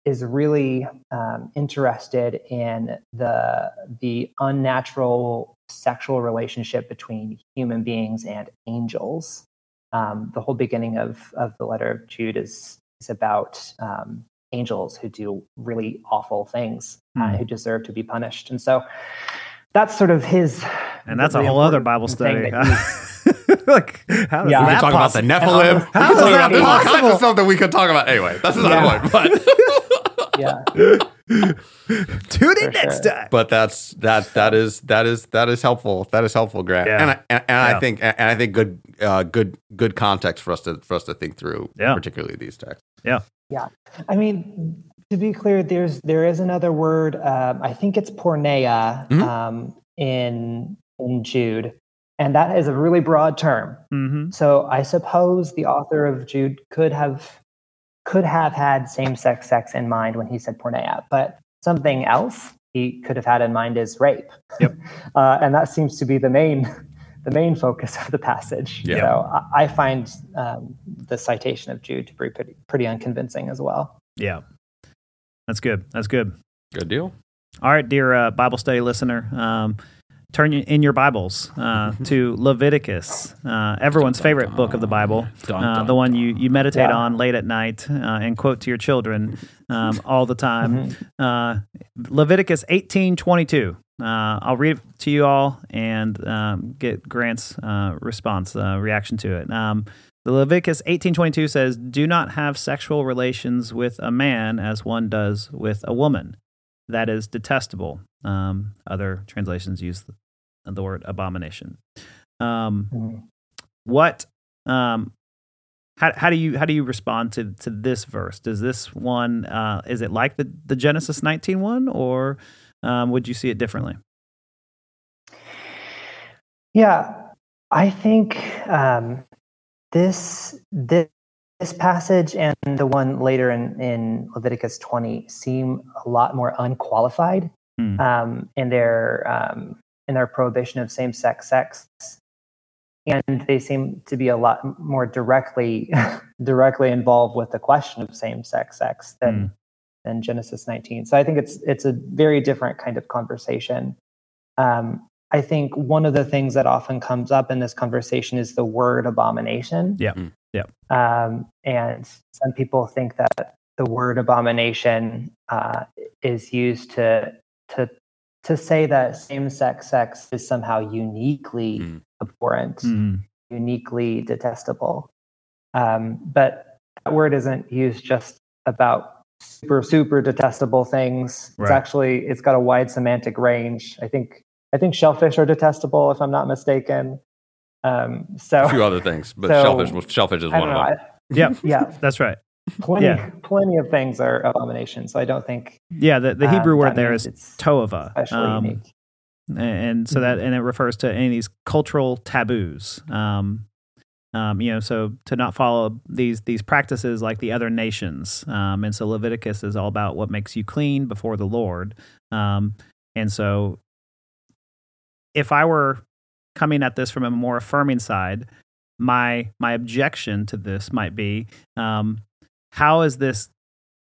is really um, interested in the the unnatural sexual relationship between human beings and angels. Um, the whole beginning of of the letter of Jude is is about um, angels who do really awful things uh, Hmm. who deserve to be punished, and so that's sort of his. And that's a whole other Bible study. that <laughs> like, how does Yeah. We that could talk about the Nephilim. We How talk is about that there's all kinds possible? of stuff that we could talk about. Anyway, that's another Yeah. point. But <laughs> yeah. <laughs> Tune in For next sure. time. but that's that that is that is that is helpful. That is helpful, Grant. Yeah. And I, and, and Yeah. I think and I think good uh, good good context for us to for us to think through, Yeah. particularly these texts. Yeah. Yeah. I mean, to be clear, there's there is another word. Um, I think it's porneia Mhm. um, in in Jude, and that is a really broad term. hmm So I suppose the author of Jude could have could have had same sex sex in mind when he said porneia, but something else he could have had in mind is rape. Yep. <laughs> uh, and that seems to be the main <laughs> the main focus of the passage. Yeah. So I, I find um, the citation of Jude to be pretty pretty unconvincing as well. Yeah. That's good. That's good. Good deal. All right, dear uh, Bible study listener, um, turn in your Bibles uh, to Leviticus, uh, everyone's favorite book of the Bible, uh, the one you, you meditate Yeah. on late at night uh, and quote to your children um, <laughs> all the time. Mm-hmm. Uh, Leviticus eighteen twenty two. Uh, I'll read it to you all and um, get Grant's uh, response, uh, reaction to it. Um, the Leviticus eighteen twenty two says, "Do not have sexual relations with a man as one does with a woman. That is detestable." Um, other translations use the, the word abomination. Um, Mhm. what um how, how do you how do you respond to to this verse does this one uh is it like the the genesis 19 one or um would you see it differently Yeah, I think um, this this this passage and the one later in, in Leviticus 20 seem a lot more unqualified Hmm. um, in their um, in their prohibition of same sex sex, and they seem to be a lot more directly <laughs> directly involved with the question of same sex sex than than Genesis 19. So I think it's it's a very different kind of conversation. Um, I think one of the things that often comes up in this conversation is the word abomination. Yeah. Mm. Yeah. Um, and some people think that the word abomination uh, is used to to to say that same-sex sex is somehow uniquely Mm. abhorrent, Mhm. uniquely detestable. Um, but that word isn't used just about super super detestable things. It's actually it's got a wide semantic range. I think I think shellfish are detestable if I'm not mistaken. Um, so A few other things, but <laughs> So, shellfish shellfish is I one don't of them. I, yeah <laughs> yeah, that's right plenty Yeah. plenty of things are abominations. So I don't think yeah the, the um, hebrew that word there is means is it's toava um, unique. and, and so that and it refers to any of these cultural taboos um um, you know, so to not follow these these practices like the other nations, um, and so Leviticus is all about what makes you clean before the Lord, um, and so if I were coming at this from a more affirming side, my my objection to this might be, um, how is this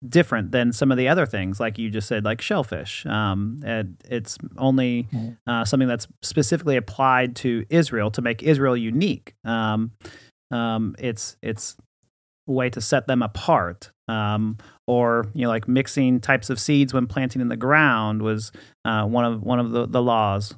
different than some of the other things, like you just said, like shellfish? Um, and it's only Mhm. uh, something that's specifically applied to Israel to make Israel unique. Um, um, it's it's a way to set them apart. Um, or you know, like mixing types of seeds when planting in the ground was uh, one of one of the, the laws.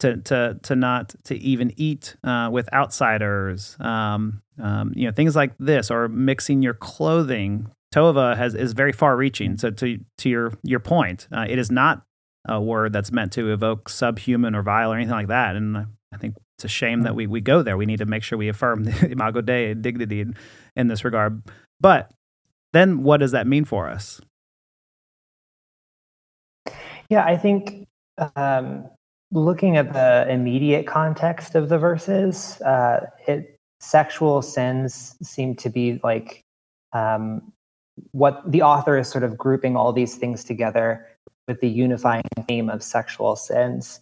To to to not to even eat uh, with outsiders, um, um, you know, things like this, or mixing your clothing. Tova has is very far reaching. So to to your your point, uh, it is not a word that's meant to evoke subhuman or vile or anything like that. And I- I think it's a shame that we, we go there. We need to make sure we affirm <laughs> the imago Dei and dignity in, in this regard. But then what does that mean for us? Yeah, I think um, looking at the immediate context of the verses, uh, it sexual sins seem to be like um, what the author is sort of grouping all these things together with the unifying theme of sexual sins.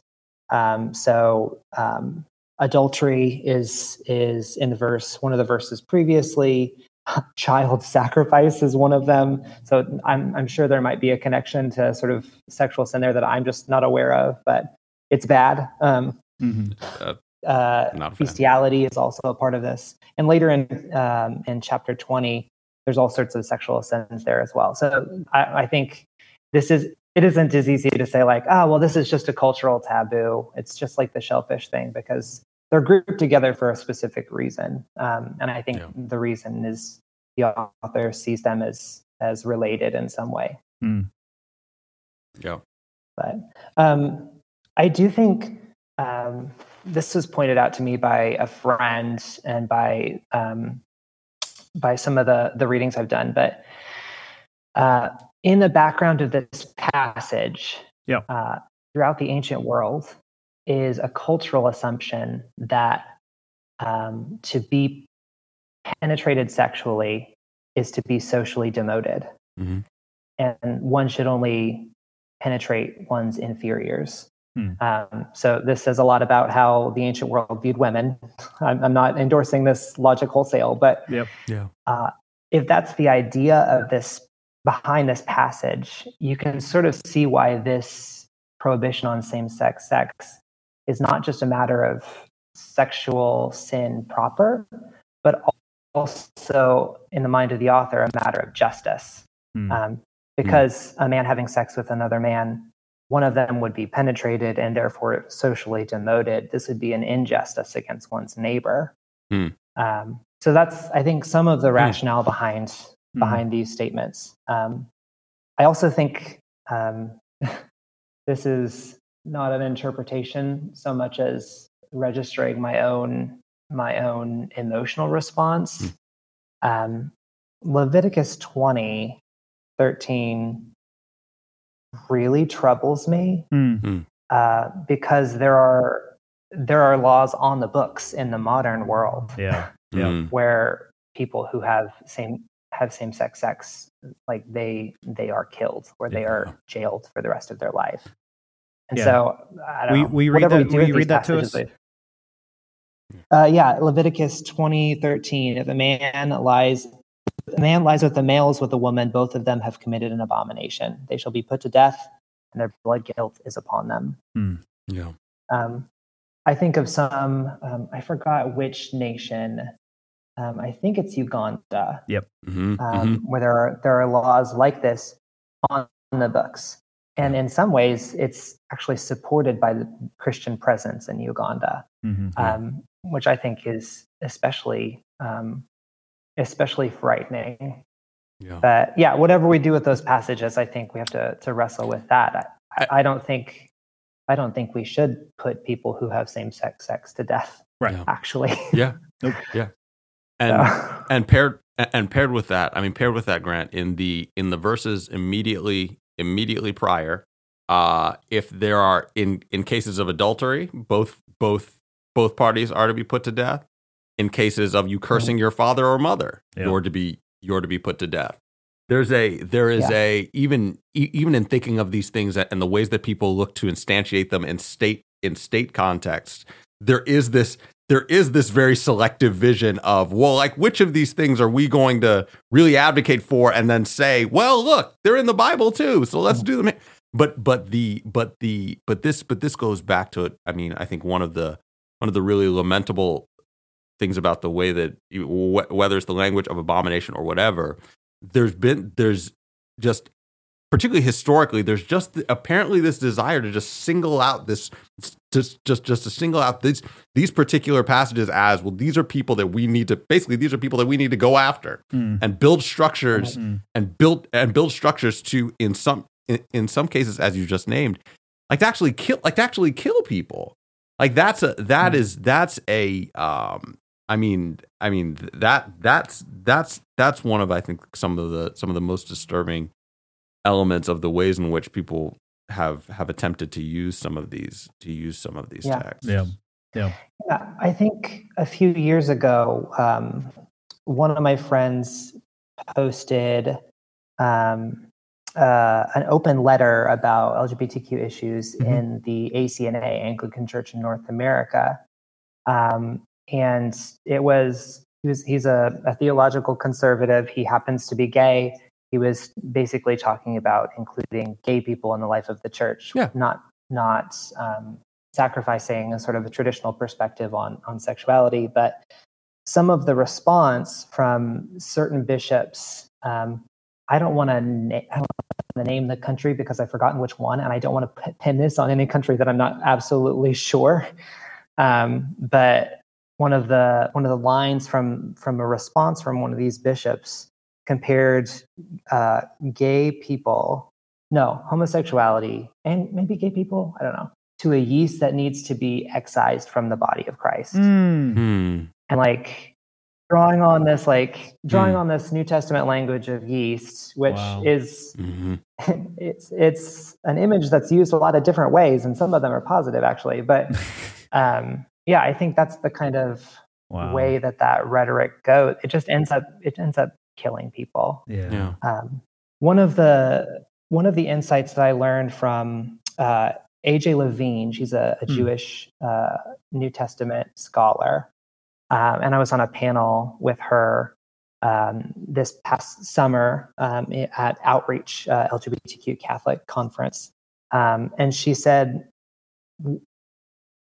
Um, so um, adultery is is in the verse one of the verses previously. <laughs> child sacrifice is one of them. So I'm, I'm sure there might be a connection to sort of sexual sin there that I'm just not aware of, but it's bad. Um, Mhm. uh, fan. bestiality is also a part of this. And later in um, in chapter 20, there's all sorts of sexual sins there as well. So I, I think this is it isn't as easy to say like, oh well, this is just a cultural taboo. It's just like the shellfish thing because they're grouped together for a specific reason. Um, and I think Yeah. the reason is the author sees them as as related in some way. Yeah. But um, I do think um, this was pointed out to me by a friend and by um, by some of the the readings I've done. But uh, in the background of this passage, Yeah. uh, throughout the ancient world, is a cultural assumption that um, to be penetrated sexually is to be socially demoted, Mhm. and one should only penetrate one's inferiors. Hmm. Um, so this says a lot about how the ancient world viewed women. I'm, I'm not endorsing this logic wholesale, but Yep. Yeah. uh, if that's the idea of this behind this passage, you can sort of see why this prohibition on same-sex sex is not just a matter of sexual sin proper, but also in the mind of the author, a matter of justice. Hmm. Um, because a man having sex with another man, one of them would be penetrated and therefore socially demoted. This would be an injustice against one's neighbor. Hmm. Um, so that's, I think, some of the rationale behind Mhm. behind these statements. Um, I also think um, <laughs> this is not an interpretation so much as registering my own my own emotional response. Um, Leviticus 20, 13 really troubles me Mm. uh, because there are there are laws on the books in the modern world Yeah. <laughs> Yeah. Mm. where people who have same have same sex sex like they they are killed or they Yeah. are jailed for the rest of their life. And Yeah. so I don't We- know, we read that- do will you read that to us? they- Uh, yeah, Leviticus twenty thirteen. If a man lies, if a man lies with the males with a woman, both of them have committed an abomination. They shall be put to death, and their blood guilt is upon them. Yeah. Um, I think of some. Um, I forgot which nation. Um, I think it's Uganda, Mhm. um, where there are there are laws like this on the books, and in some ways, it's actually supported by the Christian presence in Uganda Mhm. Yeah. um, which I think is especially um, especially frightening. Yeah. But yeah, whatever we do with those passages, I think we have to to wrestle with that. I, I, I don't think I don't think we should put people who have same sex sex to death. Right. Yeah. Actually, Yeah. Nope. <laughs> Yeah. And So, and paired and paired with that, I mean paired with that Grant in the in the verses immediately immediately prior, uh, if there are in in cases of adultery, both both both parties are to be put to death. In cases of you cursing mm-hmm. your father or mother, Yeah. you're to be you're to be put to death. There's a there is Yeah. a even e- even in thinking of these things and the ways that people look to instantiate them in state in state context, there is this there is this very selective vision of well like which of these things are we going to really advocate for and then say well look they're in the bible too so let's mm-hmm. do them but but the but the but this but this goes back to it i mean i think one of the one of the really lamentable things about the way that whether it's the language of abomination or whatever there's been there's just particularly historically there's just apparently this desire to just single out this just just just to single out these these particular passages as well these are people that we need to basically these are people that we need to go after Mm. and build structures Mm. and build and build structures to in some in, in some cases as you just named like to actually kill like to actually kill people like that's a that Mm. is that's a um i mean i mean that that's that's that's one of i think some of the some of the most disturbing elements of the ways in which people have have attempted to use some of these to use some of these Yeah. texts Yeah. Yeah, I think a few years ago, um, one of my friends posted um, uh, an open letter about LGBTQ issues Mhm. in the ACNA, Anglican Church in North America. Um, and it was he was he's a, a theological conservative. He happens to be gay. He was basically talking about including gay people in the life of the church, Yeah. not not um, sacrificing a sort of a traditional perspective on on sexuality, but some of the response from certain bishops. Um, I don't want to. Na- I don't want to name the country because I've forgotten which one, and I don't want to pin this on any country that I'm not absolutely <laughs> sure. Um, but one of the one of the lines from from a response from one of these bishops compared uh, gay people, no homosexuality, and maybe gay people. I don't know to a yeast that needs to be excised from the body of Christ Mm. Hmm. and like drawing on this like drawing Hmm. on this new testament language of yeast which Wow. is Mhm. <laughs> it's it's an image that's used a lot of different ways and some of them are positive actually but <laughs> um yeah i think that's the kind of Wow. way that that rhetoric goes it just ends up it ends up killing people Yeah. Yeah. um, one of the one of the insights that I learned from uh, AJ Levine, she's a, a Hmm. Jewish uh, New Testament scholar, um, and I was on a panel with her um, this past summer um, at Outreach uh, LGBTQ Catholic conference, um, and she said.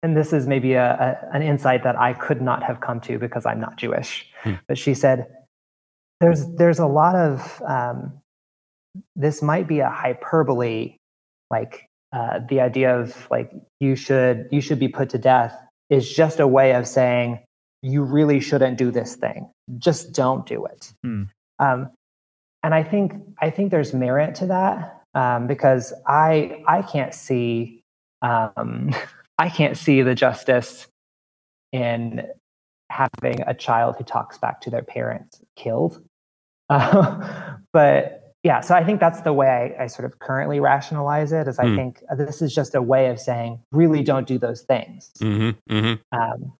And this is maybe a, a, an insight that I could not have come to because I'm not Jewish. Hmm. But she said, there's there's a lot of um, this might be a hyperbole like uh, the idea of like you should you should be put to death is just a way of saying you really shouldn't do this thing just don't do it Hmm. um, and i think i think there's merit to that um, because i i can't see um, <laughs> i can't see the justice in having a child who talks back to their parents killed uh, <laughs> but yeah, so I think that's the way I, I sort of currently rationalize it. Is I Hmm. think this is just a way of saying, really, don't do those things. Mhm. Mhm. Um,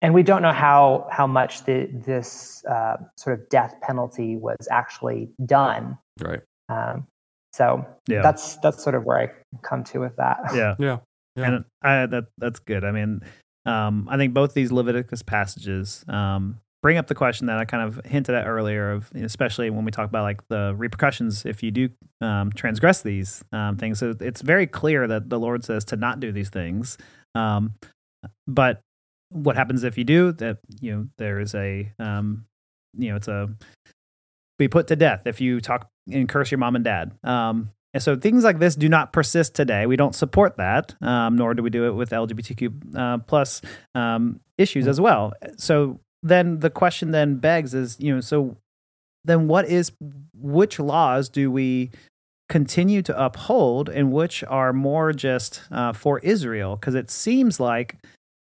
and we don't know how how much the, this uh, sort of death penalty was actually done. Right. Um, so Yeah. that's that's sort of where I come to with that. yeah. Yeah. Yeah. And I, that that's good. I mean, um, I think both these Leviticus passages um, bring up the question that I kind of hinted at earlier, of especially when we talk about like the repercussions if you do um, transgress these um, things. So it's very clear that the Lord says to not do these things. Um, but what happens if you do? That you know there is a um, you know it's a be put to death if you talk and curse your mom and dad. Um, and so things like this do not persist today. We don't support that, um, nor do we do it with LGBTQ uh, plus um, issues as well. So then the question then begs is, you know, so then what is which laws do we continue to uphold and which are more just uh, for Israel? Because it seems like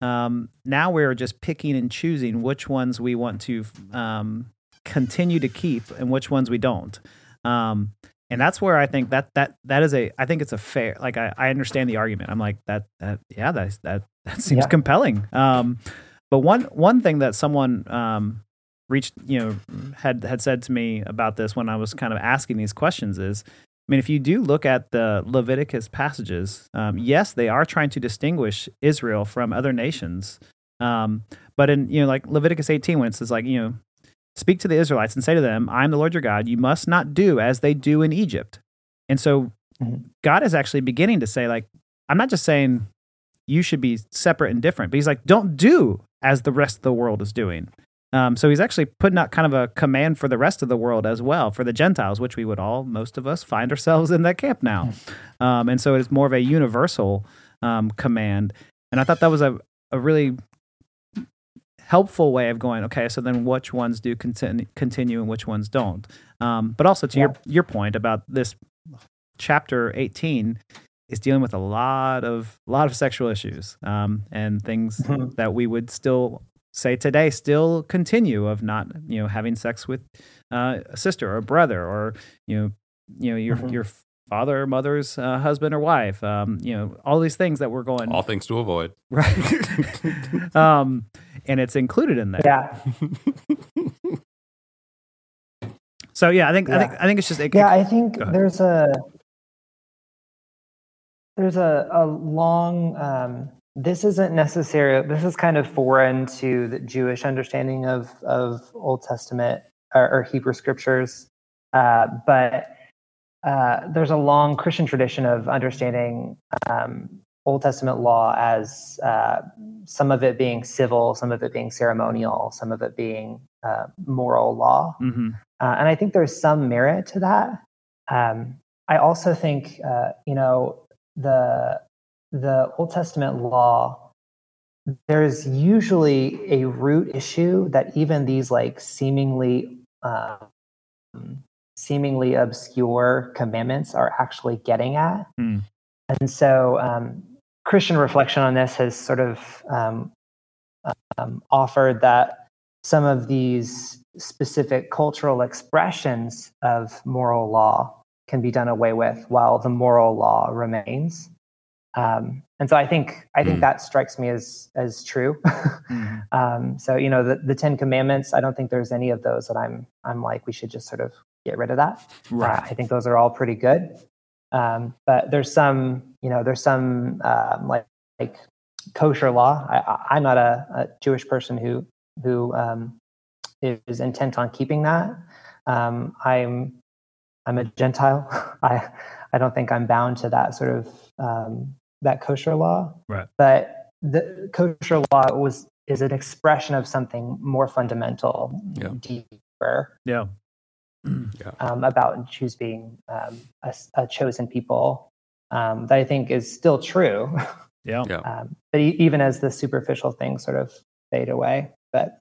um, now we're just picking and choosing which ones we want to um, continue to keep and which ones we don't. Um, and that's where I think that that that is a I think it's a fair like I, I understand the argument. I'm like that that yeah that that <laughs> that seems Yeah. compelling. Um, but one one thing that someone um, reached you know had had said to me about this when I was kind of asking these questions is I mean if you do look at the Leviticus passages, um, yes they are trying to distinguish Israel from other nations. Um, but in you know like Leviticus 18 when it says like you know Speak to the Israelites and say to them, I am the Lord your God. You must not do as they do in Egypt. And so Mhm. God is actually beginning to say, like, I'm not just saying you should be separate and different, but he's like, don't do as the rest of the world is doing. Um, so he's actually putting out kind of a command for the rest of the world as well, for the Gentiles, which we would all, most of us, find ourselves in that camp now. Um, and so it is more of a universal um, command. And I thought that was a, a really helpful way of going okay so then which ones do continue, continue and which ones don't um, but also to your your point about this chapter 18 is dealing with a lot of lot of sexual issues um, and things Mhm. that we would still say today still continue of not you know having sex with uh, a sister or a brother or you know you know your Mhm. your father or mother's uh, husband or wife um, you know all these things that we're going All things to avoid. right <laughs> um, and it's included in there. Yeah, <laughs> so yeah i think i think i think it's just it, yeah. I think there's a there's a, a long um, this isn't necessarily this is kind of foreign to the Jewish understanding of of Old Testament or, or Hebrew scriptures, uh, but uh, there's a long Christian tradition of understanding um, Old Testament law as uh, some of it being civil, some of it being ceremonial, some of it being uh, moral law, Mm-hmm. uh, and I think there's some merit to that. Um, I also think uh, you know the the Old Testament law. There's usually a root issue that even these like seemingly um, seemingly obscure commandments are actually getting at. Hmm. And so, um, Christian reflection on this has sort of um, um, offered that some of these specific cultural expressions of moral law can be done away with while the moral law remains. Um, and so I think I think Hmm. that strikes me as as true. <laughs> Mhm. um, so you know the, the Ten Commandments. I don't think there's any of those that I'm I'm like we should just sort of get rid of that. Uh, I think those are all pretty good. Um, but there's some, you know, there's some um, like like kosher law. I, I'm not a, a Jewish person who who um, is intent on keeping that. Um, I'm I'm a Gentile. <laughs> I I don't think I'm bound to that sort of um, that kosher law. Right. But the kosher law was is an expression of something more fundamental, Yeah. deeper Yeah. <clears throat> um, about Jews being um, a, s- a chosen people um, that I think is still true. <laughs> Yeah. Yeah. um, but e- even as the superficial things sort of fade away. But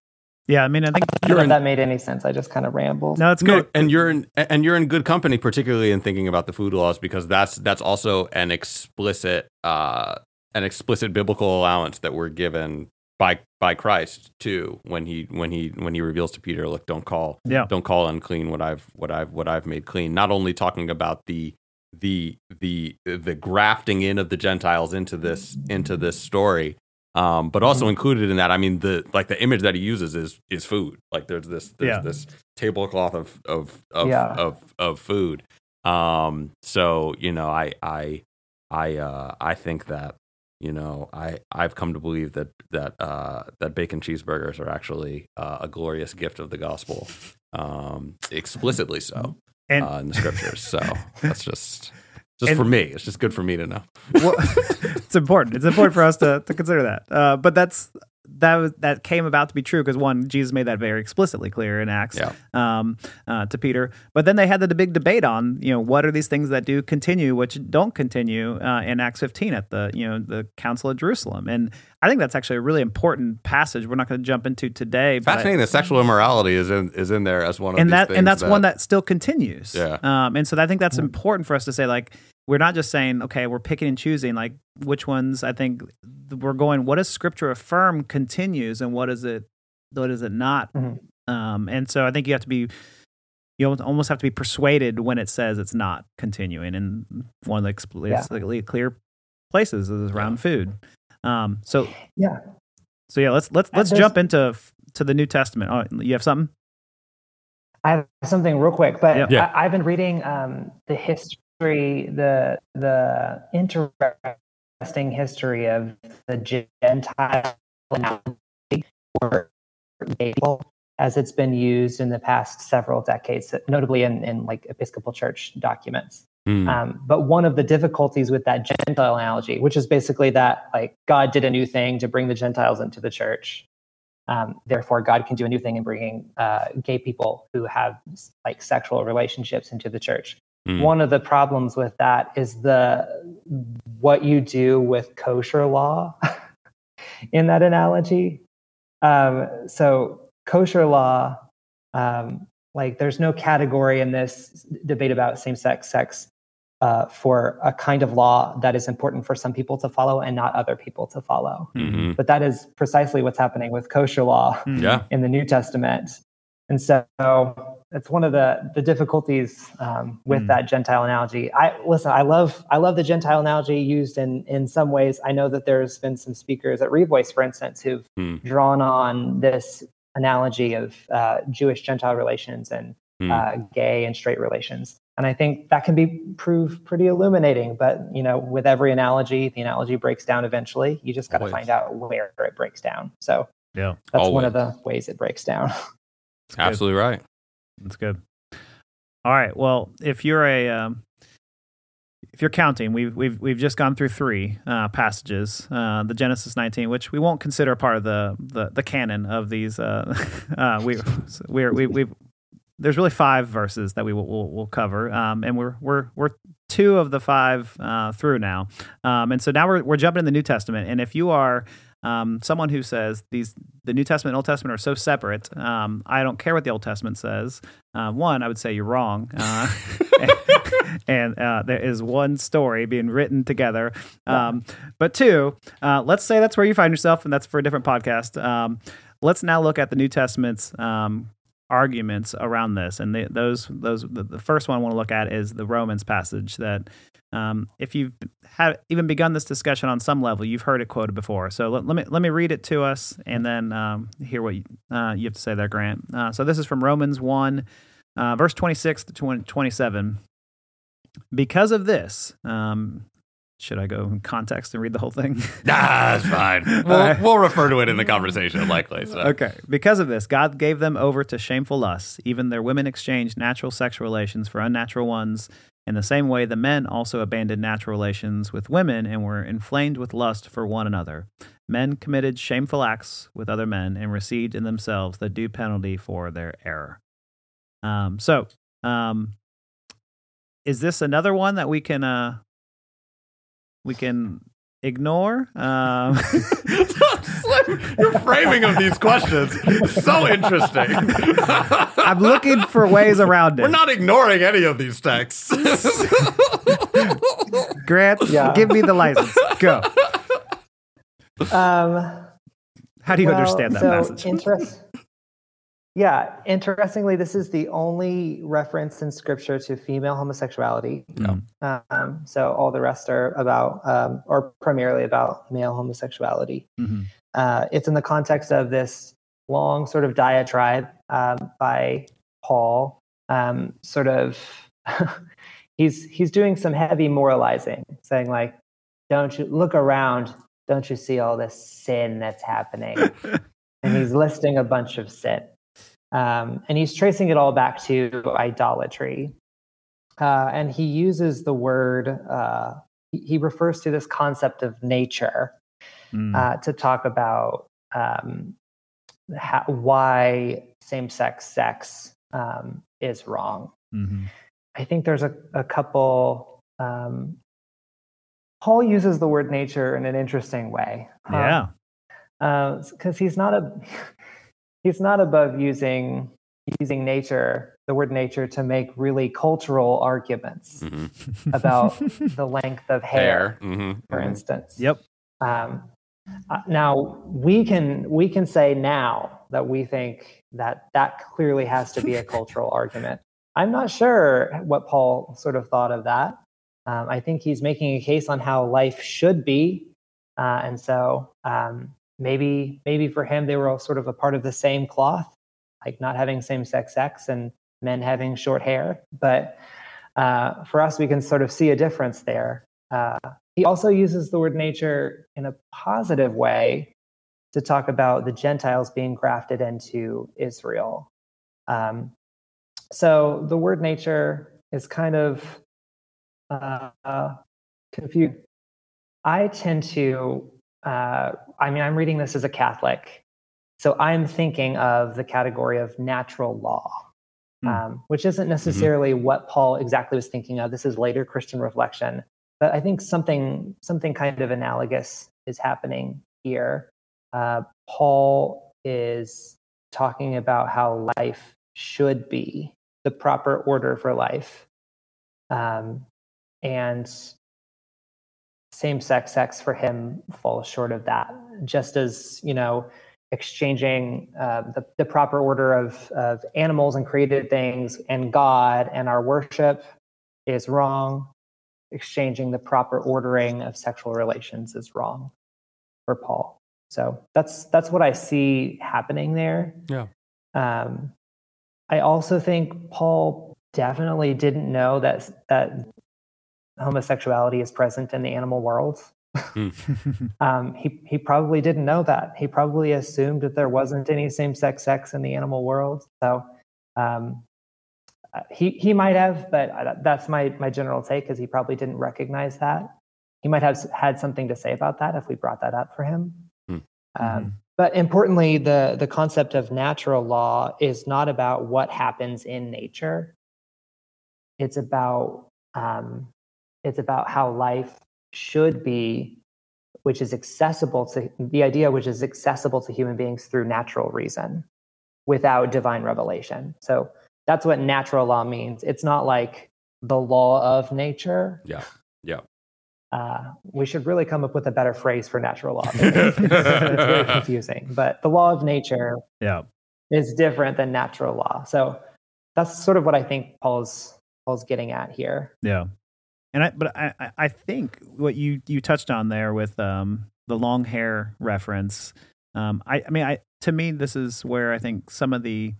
Yeah. I mean, I think I don't You're know if in- that made any sense. I just kind of rambled. no, it's No, good. and you're in and you're in good company, particularly in thinking about the food laws, because that's that's also an explicit uh, an explicit biblical allowance that we're given by by Christ too when he when he when he reveals to Peter, look, don't call Yeah. don't call unclean what I've what I've what I've made clean. Not only talking about the the the the grafting in of the Gentiles into this into this story, um, but also included in that, I mean the like the image that he uses is is food. Like there's this there's Yeah. this tablecloth of of of, Yeah. of of food. Um, so you know, I I I uh, I think that you know I I've come to believe that that uh, that bacon cheeseburgers are actually uh, a glorious gift of the gospel, um, explicitly so And uh, in the scriptures. So <laughs> that's just just And- for me. It's just good for me to know. well, <laughs> it's important. It's important for us to, to consider that. Uh, but that's that was that came about to be true because one, Jesus made that very explicitly clear in Acts Yeah. um, uh, to Peter. But then they had the big debate on you know what are these things that do continue, which don't continue uh, in Acts 15 at the you know the Council of Jerusalem. And I think that's actually a really important passage. We're not going to jump into today. but- Fascinating that sexual immorality is in is in there as one of and these that things and that's one that still continues. Yeah. Um, and so I think that's important for us to say like we're not just saying okay we're picking and choosing like which ones I think we're going what does Scripture affirm continues and what is it what is it not. Mhm. Um, and so I think you have to be you almost have to be persuaded when it says it's not continuing. And one of the explicitly clear places is around food. Um, so Yeah. so yeah, let's let's let's there's- jump into to the New Testament. Oh, you have something? I have something real quick, but Yeah. Yeah. I, I've been reading um, the history, the the interesting history of the Gentile analogy as it's been used in the past several decades, notably in, in like Episcopal Church documents. Hmm. Um, but one of the difficulties with that Gentile analogy, which is basically that like God did a new thing to bring the Gentiles into the church, um, therefore God can do a new thing in bringing uh, gay people who have like sexual relationships into the church. Hmm. One of the problems with that is the what you do with kosher law <laughs> in that analogy. Um, so kosher law, um, like there's no category in this debate about same-sex sex uh, for a kind of law that is important for some people to follow and not other people to follow. Mhm. But that is precisely what's happening with kosher law Mm. Yeah. in the New Testament. And so it's one of the, the difficulties um, with Mm. that Gentile analogy. I listen, I love I love the Gentile analogy used in in some ways. I know that there's been some speakers at Revoice, for instance, who've Mm. drawn on this analogy of uh, Jewish Gentile relations and Mm. uh, gay and straight relations. and I think that can be proved pretty illuminating. But you know, with every analogy, the analogy breaks down eventually. You just got to find out where it breaks down. So Yeah, that's one of the ways it breaks down. <laughs> Absolutely right. That's good. All right. Well, if you're a um, if you're counting, we've we've we've just gone through three uh, passages, uh, the Genesis 19, which we won't consider part of the the, the canon of these. Uh, <laughs> uh, we we're we we there's really five verses that we will will, will cover, um, and we're we're we're two of the five uh, through now, um, and so now we're we're jumping in the New Testament, and if you are um, someone who says these the New Testament and Old Testament are so separate, um, I don't care what the Old Testament says. Uh, one, I would say you're wrong, uh, <laughs> and uh, there is one story being written together. Um, but two, uh, let's say that's where you find yourself, and that's for a different podcast. Um, let's now look at the New Testament's um, arguments around this, and the, those those the, the first one I want to look at is the Romans passage that. Um, if you've had even begun this discussion on some level, you've heard it quoted before. So let, let me let me read it to us, and then um, hear what you, uh, you have to say there, Grant. Uh, so this is from Romans one, uh, verse twenty six to 20, 27. Because of this, um, should I go in context and read the whole thing? <laughs> Nah, it's fine. <laughs> We'll, right. we'll refer to it in the conversation, likely. So. Okay. Because of this, God gave them over to shameful lusts. Even their women exchanged natural sexual relations for unnatural ones. In the same way, the men also abandoned natural relations with women and were inflamed with lust for one another. Men committed shameful acts with other men and received in themselves the due penalty for their error. Um, so, um, is this another one that we can uh, we can ignore? Um, <laughs> Your framing of these questions so interesting. <laughs> I'm looking for ways around it. We're not ignoring any of these texts. <laughs> Grant, Yeah. give me the license. Go. Um, How do you well, understand that so passage? interest- yeah, interestingly, this is the only reference in scripture to female homosexuality. Mm. Um, so all the rest are about, um, or primarily about male homosexuality. Mhm. Uh, it's in the context of this long sort of diatribe um, by Paul, um, sort of. <laughs> he's he's doing some heavy moralizing, saying like, "Don't you look around? Don't you see all this sin that's happening?" <laughs> and he's listing a bunch of sin, um, and he's tracing it all back to idolatry. Uh, and he uses the word. Uh, he, refers to this concept of nature Mm. uh, to talk about um, how, why same-sex sex um, is wrong. Mhm. I think there's a, a couple. Um, Paul uses the word nature in an interesting way. Yeah. because he's not a <laughs> he's not above using using nature the word nature to make really cultural arguments Mhm. about <laughs> the length of hair, Hair. Mhm, for mhm. instance. Yep. Um, uh, now we can we can say now that we think that that clearly has to be a cultural <laughs> argument. I'm not sure what Paul sort of thought of that. Um, I think he's making a case on how life should be, uh, and so um, maybe maybe for him they were all sort of a part of the same cloth, like not having same-sex sex and men having short hair. But uh, for us, we can sort of see a difference there. Uh, he also uses the word nature in a positive way to talk about the Gentiles being grafted into Israel. Um, so the word nature is kind of uh, confused. I tend to, uh, I mean, I'm reading this as a Catholic, so I'm thinking of the category of natural law. Hmm. Um, which isn't necessarily what Paul exactly was thinking of. This is later Christian reflection but I think something something kind of analogous is happening here. Uh, Paul is talking about how life should be, the proper order for life, um, and same-sex sex for him falls short of that. Just as you know, exchanging uh, the, the proper order of, of animals and created things and God and our worship is wrong exchanging the proper ordering of sexual relations is wrong for Paul. So that's that's what I see happening there. Yeah. Um, I also think Paul definitely didn't know that that homosexuality is present in the animal world. <laughs> um, he he probably didn't know that. He probably assumed that there wasn't any same sex sex in the animal world. So um, uh, he he might have, but that's my my general take. Is he probably didn't recognize that. He might have had something to say about that if we brought that up for him. Hmm. Um, Mhm. but importantly, the the concept of natural law is not about what happens in nature. It's about um, it's about how life should be, which is accessible to the idea, which is accessible to human beings through natural reason, without divine revelation. So that's what natural law means. It's not like the law of nature. Yeah. Yeah. Uh, we should really come up with a better phrase for natural law. it's, it's very confusing, but the law of nature yeah. is different than natural law. So that's sort of what I think Paul's Paul's getting at here. Yeah. And I, but I, I- think what you, you touched on there with um, the long hair reference, um, I, I mean, I, to me, this is where I think some of the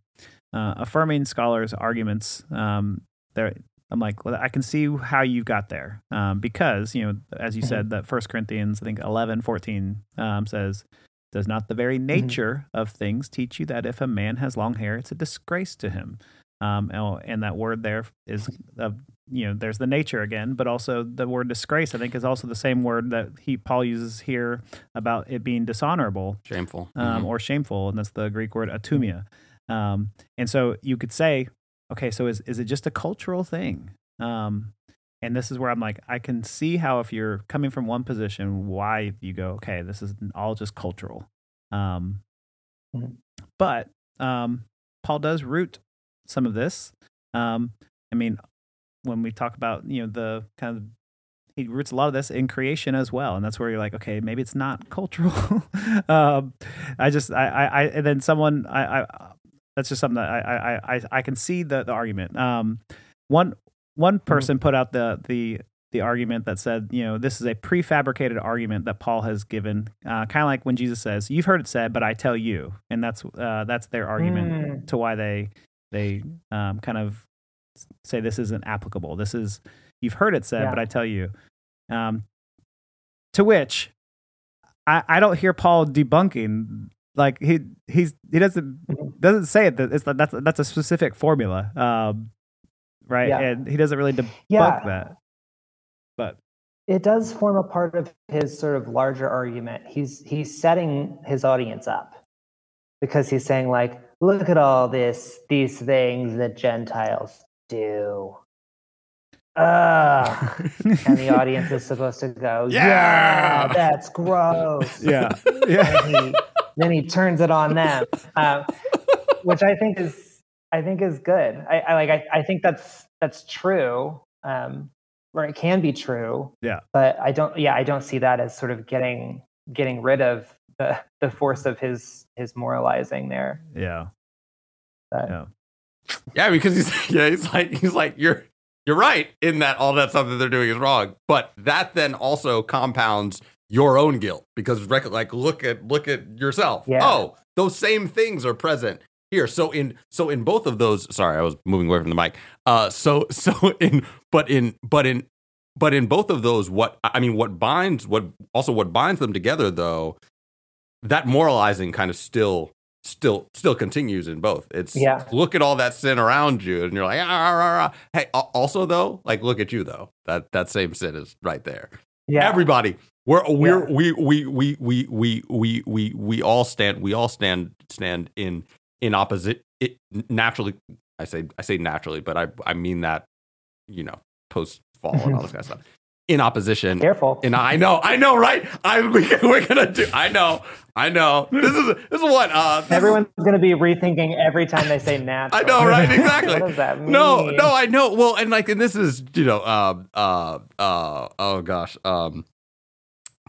uh, affirming scholars' arguments, um, there, I'm like, well, I can see how you got there. Um, because, you know, as you said, that First Corinthians, I think 11, 14 um, says, does not the very nature of things teach you that if a man has long hair, it's a disgrace to him? Um, and, and that word there is of you know there's the nature again but also the word disgrace i think is also the same word that he paul uses here about it being dishonorable Shameful. um, Mhm. or shameful and that's the greek word atimia um, and so you could say okay so is, is it just a cultural thing um, and this is where i'm like i can see how if you're coming from one position why you go okay this is all just cultural um, Mhm. but um, paul does root some of this um, i mean when we talk about you know the kind of he roots a lot of this in creation as well. And that's where you're like okay maybe it's not cultural. <laughs> Um i just I, I i and then someone i i that's just something that i i i, I can see the the argument. Um one one person put out the the the argument that said you know this is a prefabricated argument that paul has given uh, kind of like when jesus says you've heard it said but i tell you. And that's uh, that's their argument Mm. to why they they um, kind of say this isn't applicable. This is you've heard it said, Yeah. but I tell you. Um, to which I, I don't hear Paul debunking. Like he he's he doesn't Mhm. doesn't say it that it's that's that's a specific formula, um, right? Yeah. And he doesn't really debunk Yeah. that. But It does form a part of his sort of larger argument. He's he's setting his audience up because he's saying like, look at all this these things that Gentiles do. Ugh. <laughs> and the audience is supposed to go, Yeah. yeah, that's gross. yeah, <laughs> yeah, and he, then he turns it on them, um, which I think is I think is good. I, I like I, I think that's that's true, um, or it can be true. Yeah. But I don't. Yeah, I don't see that as sort of getting getting rid of the the force of his his moralizing there. yeah, But, yeah, Yeah, because he's <laughs> yeah, he's like he's like you're you're right in that all that stuff that they're doing is wrong, but that then also compounds your own guilt because rec- like look at look at yourself. Yeah. Oh, those same things are present here. So in so in both of those, sorry, I was moving away from the mic. Uh, so <laughs> so in but in but in but in both of those, what I mean, what binds what also what binds them together though, that moralizing kind of still still still continues in both. It's yeah. look at all that sin around you, and you're like, ah, rah, rah. hey. Also, though, like look at you though. That that same sin is right there. Yeah, everybody. We're we're yeah. we, we we we we we we we all stand we all stand stand in in opposite it naturally. I say I say naturally, but I I mean that you know post fall and all this kind of <laughs> stuff in opposition Careful. and I know, I know, right? I we, <laughs> we're gonna do. I know, I know. This is this is what uh, this is- Everyone's going to be rethinking every time they say natural. I know, right? Exactly. <laughs> what does that mean? No, no, I know. Well, and like, and this is you know, um, uh, uh, oh gosh, um,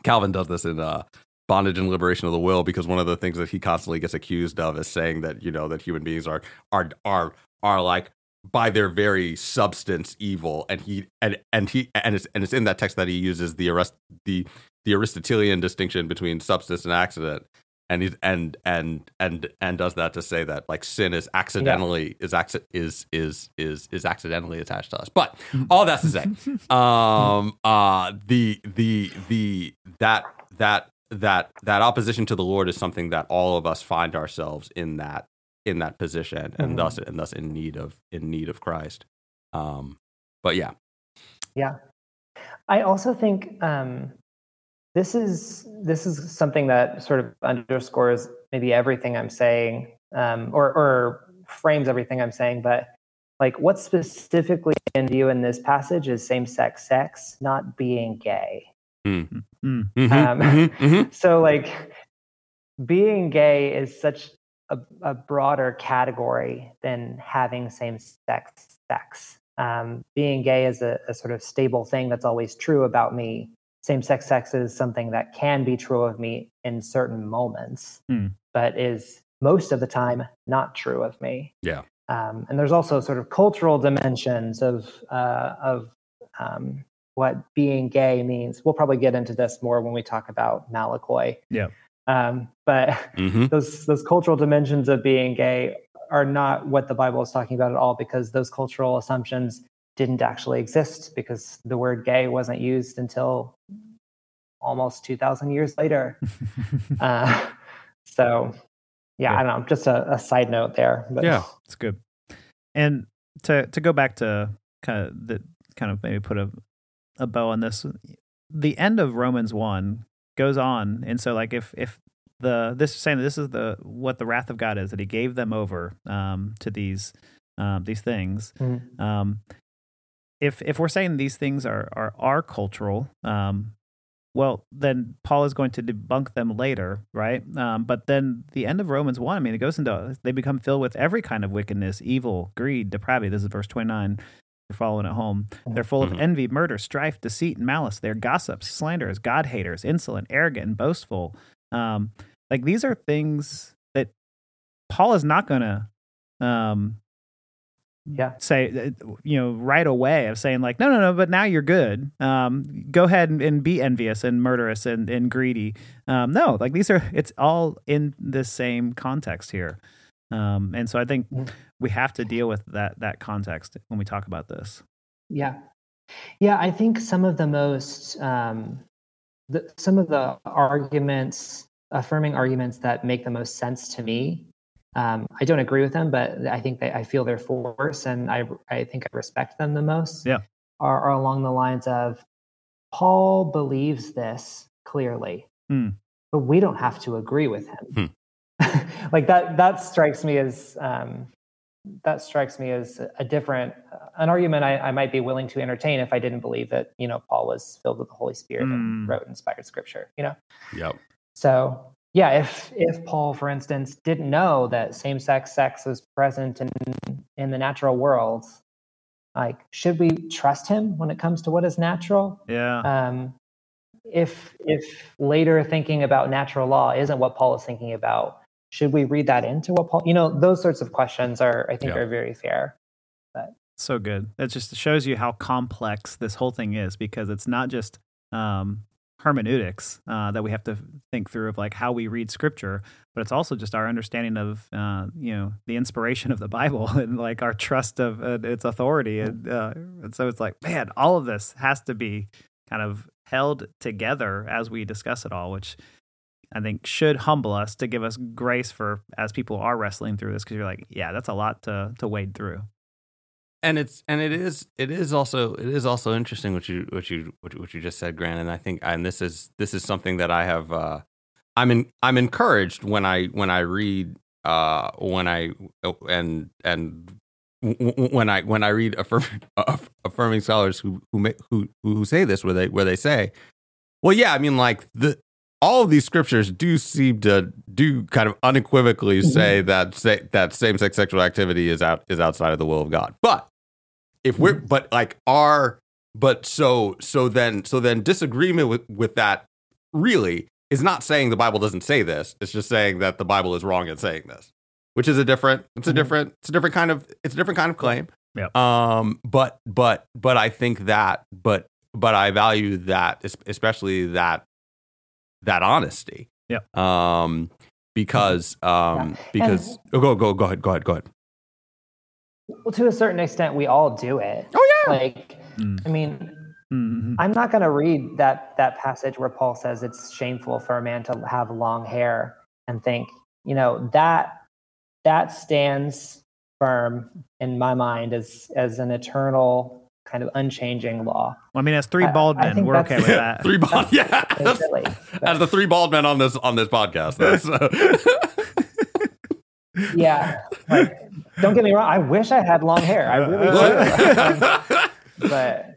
Calvin does this in uh, bondage and liberation of the will because one of the things that he constantly gets accused of is saying that you know that human beings are are are are like by their very substance evil and he and and he and it's and it's in that text that he uses the arrest the the aristotelian distinction between substance and accident and he's and and and and does that to say that like sin is accidentally is acci- is is is is accidentally attached to us. But all that's to say, <laughs> um, uh, the the the that that that that opposition to the Lord is something that all of us find ourselves in that in that position, and Mhm. thus and thus in need of in need of Christ. Um, but yeah, Yeah. I also think um, this is this is something that sort of underscores maybe everything I'm saying, um, or or frames everything I'm saying. But like, what's specifically in view in this passage is same-sex sex, not being gay. Mm. Mhm, Um, mhm, mhm. <laughs> So like, being gay is such a, a broader category than having same-sex sex. Um, being gay is a, a sort of stable thing that's always true about me. Same sex sex is something that can be true of me in certain moments, Hmm. but is most of the time not true of me. Yeah. Um, and there's also sort of cultural dimensions of uh, of um, what being gay means. We'll probably get into this more when we talk about Malakoi. Yeah. Um, but Mhm. <laughs> those those cultural dimensions of being gay are not what the Bible is talking about at all because those cultural assumptions didn't actually exist because the word gay wasn't used until almost 2000 years later. <laughs> uh, so yeah, Yeah. I don't know, just a, a side note there. But Yeah. It's good. And to to go back to kind of the kind of maybe put a a bow on this, the end of Romans one goes on, and so like if if the this is saying that this is the what the wrath of God is that He gave them over um, to these um, these things. Mhm. Um, if if we're saying these things are are are cultural, um, well, then Paul is going to debunk them later, right? Um, but then the end of Romans 1, I mean, it goes into they become filled with every kind of wickedness, evil, greed, depravity. This is verse 29. You're following at home. They're full of Mhm. envy, murder, strife, deceit, and malice. They're gossips, slanderers, God haters, insolent, arrogant, and boastful. Um, like these are things that Paul is not going to um, yeah. say uh, you know right away of saying like no no no but now you're good um go ahead and, and be envious and murderous and, and greedy um no like these are it's all in the same context here um and so i think we have to deal with that that context when we talk about this Yeah. Yeah, I think some of the most, um, the, some of the arguments, affirming arguments that make the most sense to me, um, I don't agree with them, but I think that I feel their force and I, I think I respect them the most. Yeah. Are, are along the lines of Paul believes this clearly, Hmm. but we don't have to agree with him. <laughs> like that, that strikes me as, um, that strikes me as a different an argument I, I might be willing to entertain if I didn't believe that you know Paul was filled with the Holy Spirit Mm. and wrote inspired Scripture. You know, Yep. so yeah, if if Paul, for instance, didn't know that same sex sex was present in in the natural world, like should we trust him when it comes to what is natural? yeah Um, if if later thinking about natural law isn't what Paul is thinking about, should we read that into what Paul? You know, those sorts of questions are I think Yeah. are very fair. so good it just shows you how complex this whole thing is because it's not just um hermeneutics uh, that we have to think through of like how we read scripture but it's also just our understanding of uh, you know the inspiration of the bible <laughs> and like our trust of uh, its authority and, uh, and so it's like man all of this has to be kind of held together as we discuss it all which i think should humble us to give us grace for as people are wrestling through this because you're like yeah that's a lot to to wade through. And it's and it is it is also it is also interesting what you what you what, you- just said grant and i think and this is this is something that i have uh i'm in i'm encouraged when i when i read uh when i and and when i when i read affirm, <laughs> affirming scholars who who who who say this where they where they say well yeah i mean like the all of these scriptures do seem to do kind of unequivocally say that say, that same sex sexual activity is out is outside of the will of God. But if we're but like our but so so then so then disagreement with with that really is not saying the Bible doesn't say this. It's just saying that the Bible is wrong in saying this, which is a different it's a Mhm. different it's a different kind of it's a different kind of claim. Yeah. Um. But but but I think that but but I value that especially that that honesty. Yeah. Um. because um Yeah. because oh, go go go ahead go ahead go ahead. Well, to a certain extent, we all do it. Oh yeah. Like, Mm. I mean, Mhm. I'm not going to read that that passage where Paul says it's shameful for a man to have long hair and think, you know, that that stands firm in my mind as as an eternal kind of unchanging law. I mean, as three bald I men, think we're okay with that. <laughs> Three bald yeah. It's silly, As the three bald men on this on this podcast. That's, <laughs> yeah, like, don't get me wrong. I wish I had long hair. I really do. <laughs> but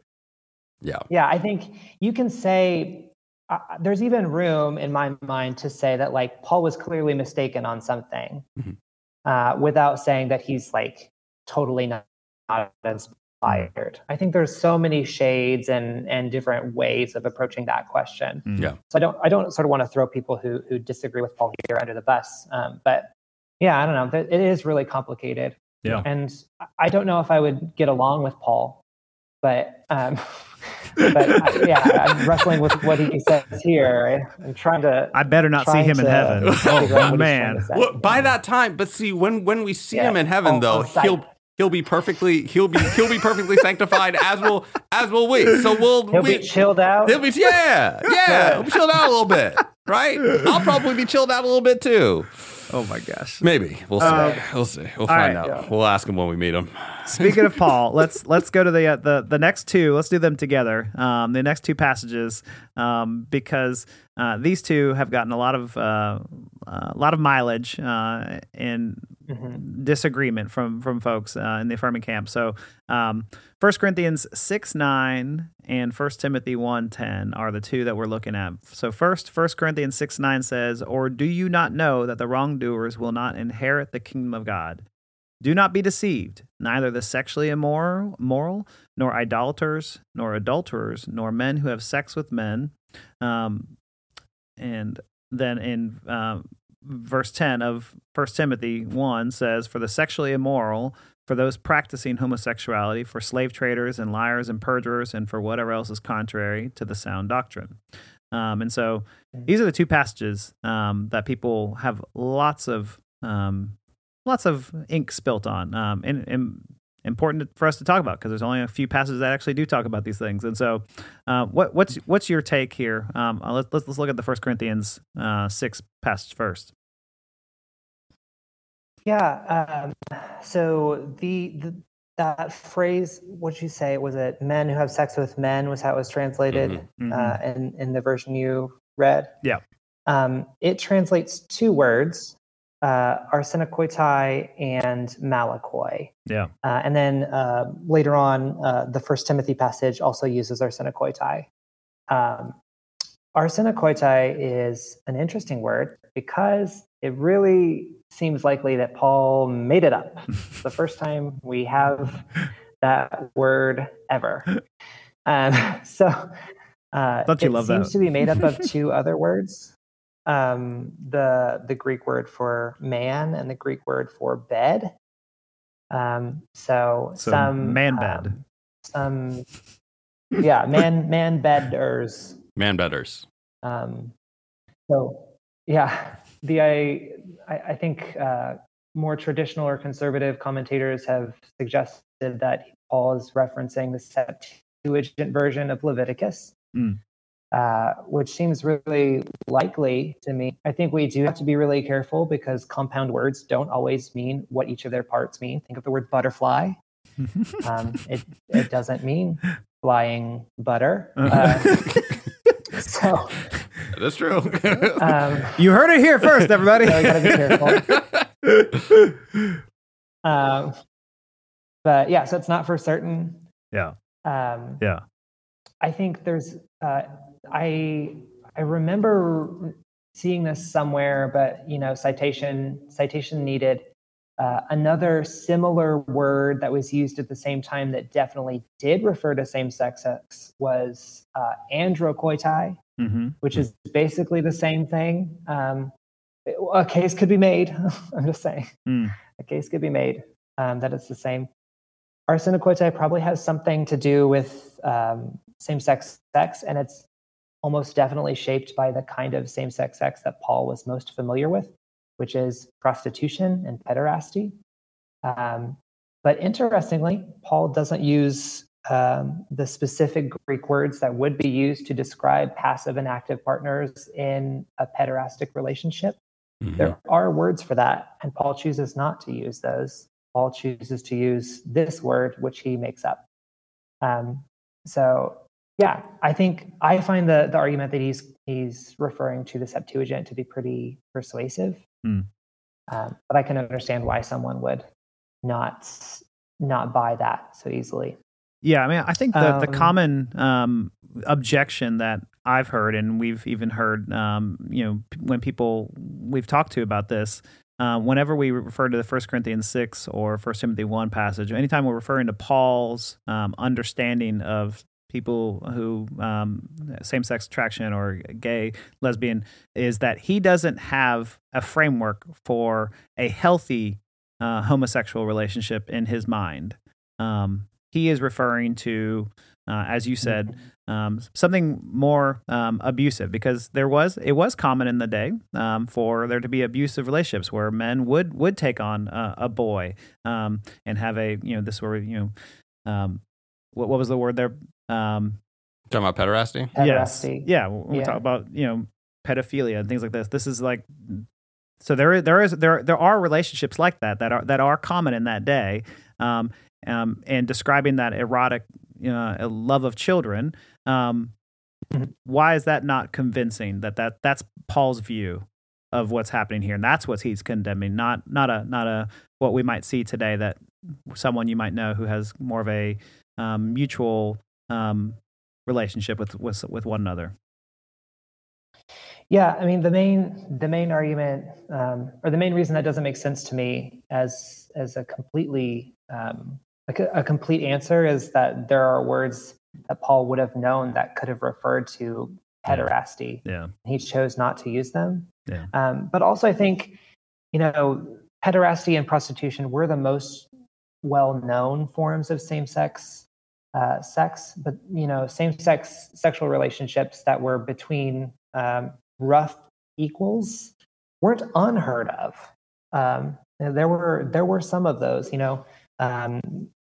yeah. yeah i think you can say uh, there's even room in my mind to say that like paul was clearly mistaken on something Mhm. uh, without saying that he's like totally not, not inspired i think there's so many shades and and different ways of approaching that question Mm. Yeah. so i don't i don't sort of want to throw people who who disagree with paul here under the bus um, but yeah i don't know it is really complicated Yeah. and I- i don't know if i would get along with paul but um, <laughs> but I, yeah, I'm wrestling with what he says here. I'm trying to. I better not see trying him in heaven. figure out what Oh man. trying to say. Well, by that time, but see when when we see Yeah, him in heaven on- though, he'll he'll be perfectly he'll be he'll be perfectly sanctified as will as will we. So we'll He'll we, be chilled out. He'll be yeah, <laughs> yeah. He'll be chilled out a little bit, right? I'll probably be chilled out a little bit too. Oh my gosh. Maybe we'll see. Um, we'll see. We'll find right. out. Yeah. We'll ask him when we meet him. Speaking of <laughs> Paul, let's let's go to the uh, the the next two. Let's do them together. Um, the next two passages, um, because uh, these two have gotten a lot of uh, a lot of mileage uh, in Mhm. disagreement from from folks uh, in the affirming camp. So, um, 1 Corinthians six nine and 1 Timothy one ten are the two that we're looking at. So, first, 1 Corinthians six nine says, "Or do you not know that the wrongdoers will not inherit the kingdom of God?" Do not be deceived. Neither the sexually immoral, moral, nor idolaters, nor adulterers, nor men who have sex with men. Um, and then in um, verse 10 of 1 Timothy 1 says, For the sexually immoral, for those practicing homosexuality, for slave traders and liars and perjurers, and for whatever else is contrary to the sound doctrine. Um, and so these are the two passages um, that people have lots of um, lots of ink spilt on, um, and, and important for us to talk about because there's only a few passages that actually do talk about these things. And so, uh, what, what's what's your take here? Um, uh, let's, let's let's look at the First Corinthians uh, six passage first. Yeah. Um, so the, the that phrase, what did you say? Was it "men who have sex with men"? Was how it was translated Mhm. uh, in in the version you read? Yeah. Um, it translates two words: uh, arsenokoitai and malakoi. Yeah. Uh, and then uh, later on, uh, the First Timothy passage also uses arsenokoitai. Um, arsenokoitai is an interesting word because it really seems likely that Paul made it up. It's <laughs> the first time we have that word ever. <laughs> Um, <laughs> so uh, Don't you it love seems that? to be made up of two other words. Um, the the Greek word for man and the Greek word for bed. Um, so, So some man bed. um, some yeah, <laughs> man man bedders. Man betters. Um, so yeah, the I I, I think uh, more traditional or conservative commentators have suggested that Paul is referencing the Septuagint version of Leviticus, Mm. Uh, which seems really likely to me. I think we do have to be really careful because compound words don't always mean what each of their parts mean. Think of the word butterfly. <laughs> Um, it it doesn't mean flying butter. Uh, <laughs> so That's true. um, <laughs> you heard it here first, everybody. so gotta be careful. Um, but yeah, so it's not for certain. yeah. Um, Yeah. I think there's. Uh, I I remember seeing this somewhere, but you know, citation citation needed. Uh, another similar word that was used at the same time that definitely did refer to same-sex sex was uh, androkoitai, hmm which is basically the same thing. Um, a case could be made. <laughs> I'm just saying, Mm. a case could be made um, that it's the same. Arsenokoitai probably has something to do with um, same-sex sex, and it's almost definitely shaped by the kind of same-sex sex that Paul was most familiar with. which is prostitution and pederasty. Um, but interestingly, Paul doesn't use um, the specific Greek words that would be used to describe passive and active partners in a pederastic relationship. Mm-hmm. There are words for that, and Paul chooses not to use those. Paul chooses to use this word, which he makes up. Um, so, yeah, I think I find the, the argument that he's he's referring to the Septuagint to be pretty persuasive. Mm. Um, but I can understand why someone would not not buy that so easily. Yeah, I mean, I think the um, the common um, objection that I've heard, and we've even heard, um, you know, when people we've talked to about this, uh, whenever we refer to the First Corinthians six or First Timothy one passage, anytime we're referring to Paul's um, understanding of people who um, same sex attraction or gay, lesbian, is that he doesn't have a framework for a healthy uh, homosexual relationship in his mind. Um, he is referring to, uh, as you said, um, something more um, abusive because there was it was common in the day um, for there to be abusive relationships where men would would take on a, a boy um, and have a you know this were you know um, what what was the word there um, talking about pederasty yes yeah when yeah. we talk about you know pedophilia and things like this this is like so there there is there there are relationships like that that are that are common in that day um, um, and describing that erotic uh, love of children. Um, mm-hmm. why is that not convincing? That that that's Paul's view of what's happening here, and that's what he's condemning. Not not a not a what we might see today that someone you might know who has more of a um, mutual um, relationship with, with with one another. Yeah, I mean the main the main argument um, or the main reason that doesn't make sense to me as as a completely um, a, a, complete answer is that there are words that Paul would have known that could have referred to pederasty. Yeah, he chose not to use them. Yeah, um, but also I think you know pederasty and prostitution were the most well known forms of same sex uh, sex, but you know same sex sexual relationships that were between um, rough equals weren't unheard of. Um, there were there were some of those. You know, um,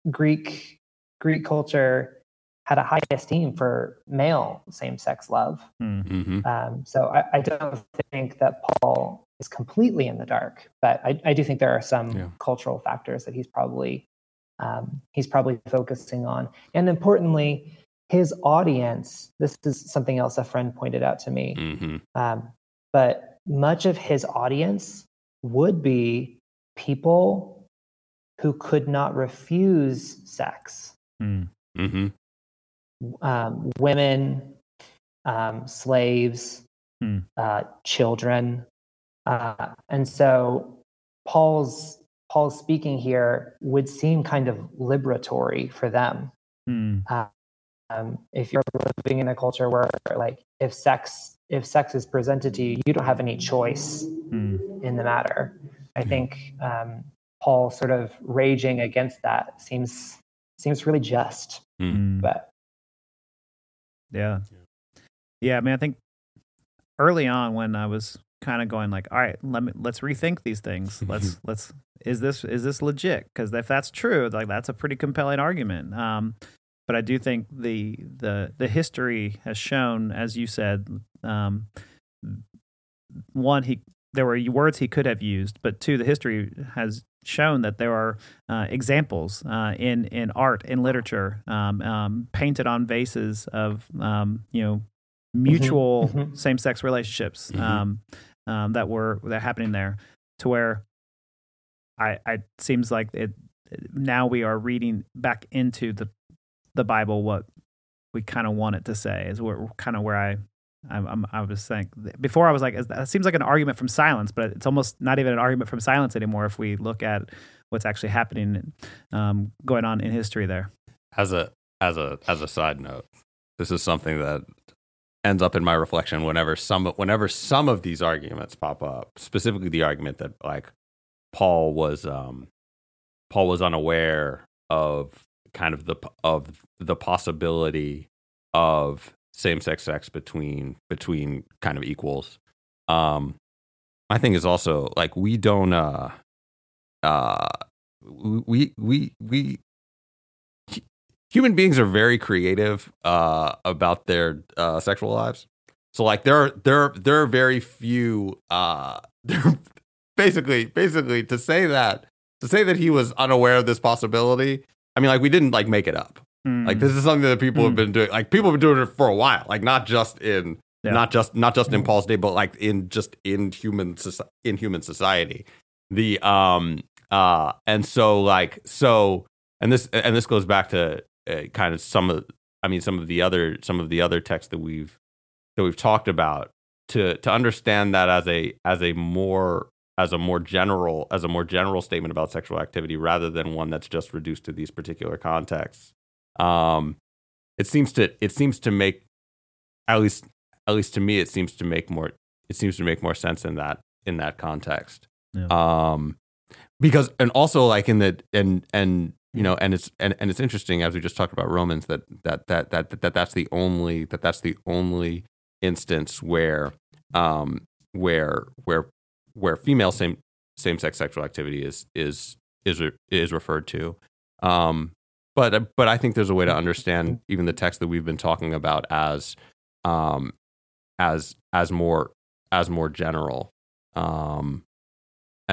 Greek Greek culture had a high esteem for male same sex love. Hmm. Mm-hmm. Um, so I, I, don't think that Paul is completely in the dark, but I, I do think there are some yeah. cultural factors that he's probably um, he's probably focusing on, and importantly, his audience. This is something else a friend pointed out to me. Mm-hmm. Um, but much of his audience would be people who could not refuse sex. Mm. hmm Um, women, um, slaves, mm. uh, children, uh, and so Paul's Paul's speaking here would seem kind of liberatory for them. Mm. Uh, um, if you're living in a culture where, like, if sex if sex is presented to you, you don't have any choice mm. in the matter. I think um, Paul sort of raging against that seems seems really just. Mm. But yeah, yeah. I mean, I think early on when I was kind of going like, all right, let me let's rethink these things. <laughs> Let's let's is this is this legit? Because if that's true, like that's a pretty compelling argument. Um, but I do think the the the history has shown, as you said, um, one he there were words he could have used, but two, the history has shown that there are uh, examples uh, in in art in literature um, um, painted on vases of um, you know mutual mm-hmm. mm-hmm. same sex relationships mm-hmm. Um, that were that happening there, to where I I seems like it now we are reading back into the the Bible what we kind of want it to say is where kind of where I I'm, i was saying before I was like that seems like an argument from silence, but it's almost not even an argument from silence anymore if we look at what's actually happening um, going on in history there. As a as a as a side note, this is something that ends up in my reflection whenever some whenever some of these arguments pop up. Specifically, the argument that like Paul was um, Paul was unaware of kind of the of the possibility of same sex sex between between kind of equals. Um, my thing is also like we don't uh uh we we we human beings are very creative uh about their uh sexual lives so like there are there are, there are very few uh <laughs> basically basically to say that to say that he was unaware of this possibility i mean like we didn't like make it up Mm. like this is something that people have Mm. been doing like people have been doing it for a while like not just in Yeah. not just not just in Paul's day, but like in just in human soci- in human society. The um uh and so like so and this and this goes back to uh, kind of some of I mean some of the other some of the other texts that we've that we've talked about to to understand that as a as a more as a more general as a more general statement about sexual activity rather than one that's just reduced to these particular contexts. Um, it seems to it seems to make at least at least to me it seems to make more it seems to make more sense in that in that context. Yeah. Um, because and also like in the and and you know and it's and, and it's interesting as we just talked about Romans that that that that that, that that's the only that that's the only instance where um where where where female same same sex sexual activity is is is is referred to. Um but but I think there's a way to understand even the text that we've been talking about as um as as more as more general. Um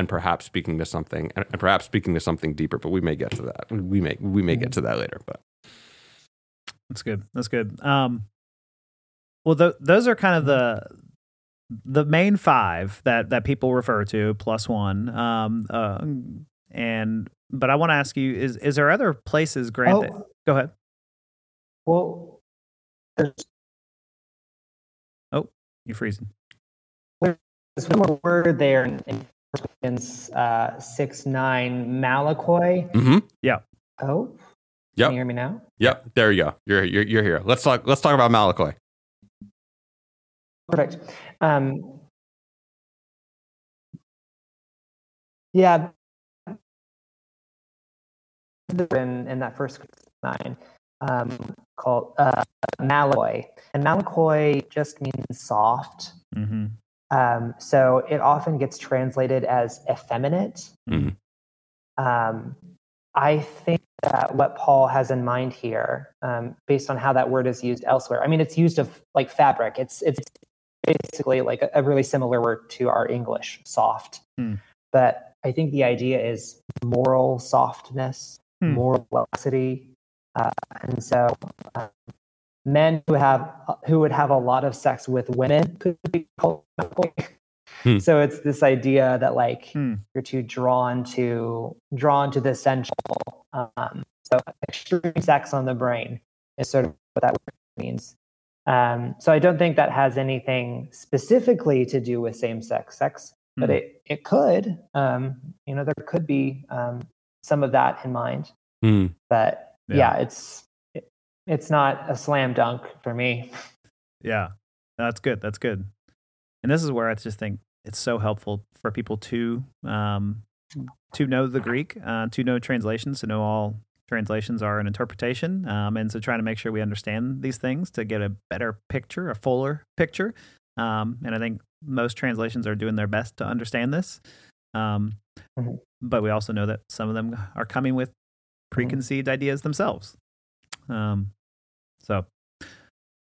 and perhaps speaking to something and and perhaps speaking to something deeper but we may get to that we may we may get to that later but That's good. That's good. Um, well, th- those are kind of the the main five that that people refer to plus one. Um, uh, and but I want to ask you: is is there other places, Grant? that- Oh, go ahead. well, there's, You're freezing. there's one more word there in, in Corinthians uh, 6 9, malakoi. mm-hmm. Yeah. Oh, Yep. can you hear me now? yep there you go you're, you're you're here let's talk let's talk about Malakoi Perfect. Um, yeah. In, in that first nine, um, called uh, malakoi, and malakoi just means soft. Mm-hmm. Um, so it often gets translated as effeminate. Mhm. Um, I think that what Paul has in mind here, um, based on how that word is used elsewhere, I mean, it's used of like fabric. It's it's basically like a, a really similar word to our English, soft. Hmm. But I think the idea is moral softness, Hmm. moral laxity, uh, and so um, men who have who would have a lot of sex with women could be called Hmm. so it's this idea that like Hmm. you're too drawn to drawn to the essential um, so extreme sex on the brain is sort of what that means um, so i don't think that has anything specifically to do with same-sex sex but Hmm. it, it could um, you know there could be um, some of that in mind Hmm. but Yeah. yeah, it's it, it's not a slam dunk for me. Yeah, that's good. That's good. And this is where I just think it's so helpful for people to um, to know the Greek, uh, to know translations, to know all translations are an interpretation, um, and so trying to make sure we understand these things to get a better picture, a fuller picture. Um, and I think most translations are doing their best to understand this. Um, Mhm. But we also know that some of them are coming with preconceived ideas themselves. Um, so,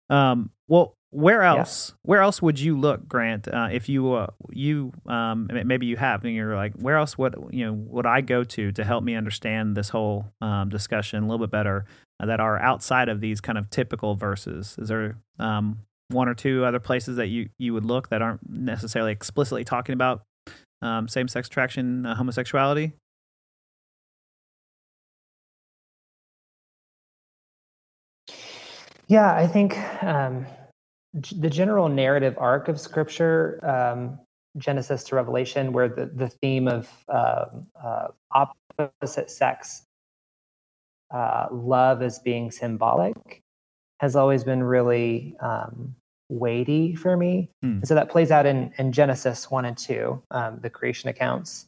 um, well, where Yeah. else? Where else would you look, Grant? Uh, if you uh, you um, maybe you have, and you're like, where else would you know would I go to to help me understand this whole um, discussion a little bit better uh, that are outside of these kind of typical verses? Is there um, one or two other places that you you would look that aren't necessarily explicitly talking about um, same sex attraction, uh, homosexuality? Yeah, I think um, g- the general narrative arc of Scripture, um, Genesis to Revelation, where the, the theme of um uh, opposite sex uh, love as being symbolic, has always been really um, weighty for me. Hmm. And so that plays out in, in Genesis one and two, um, the creation accounts.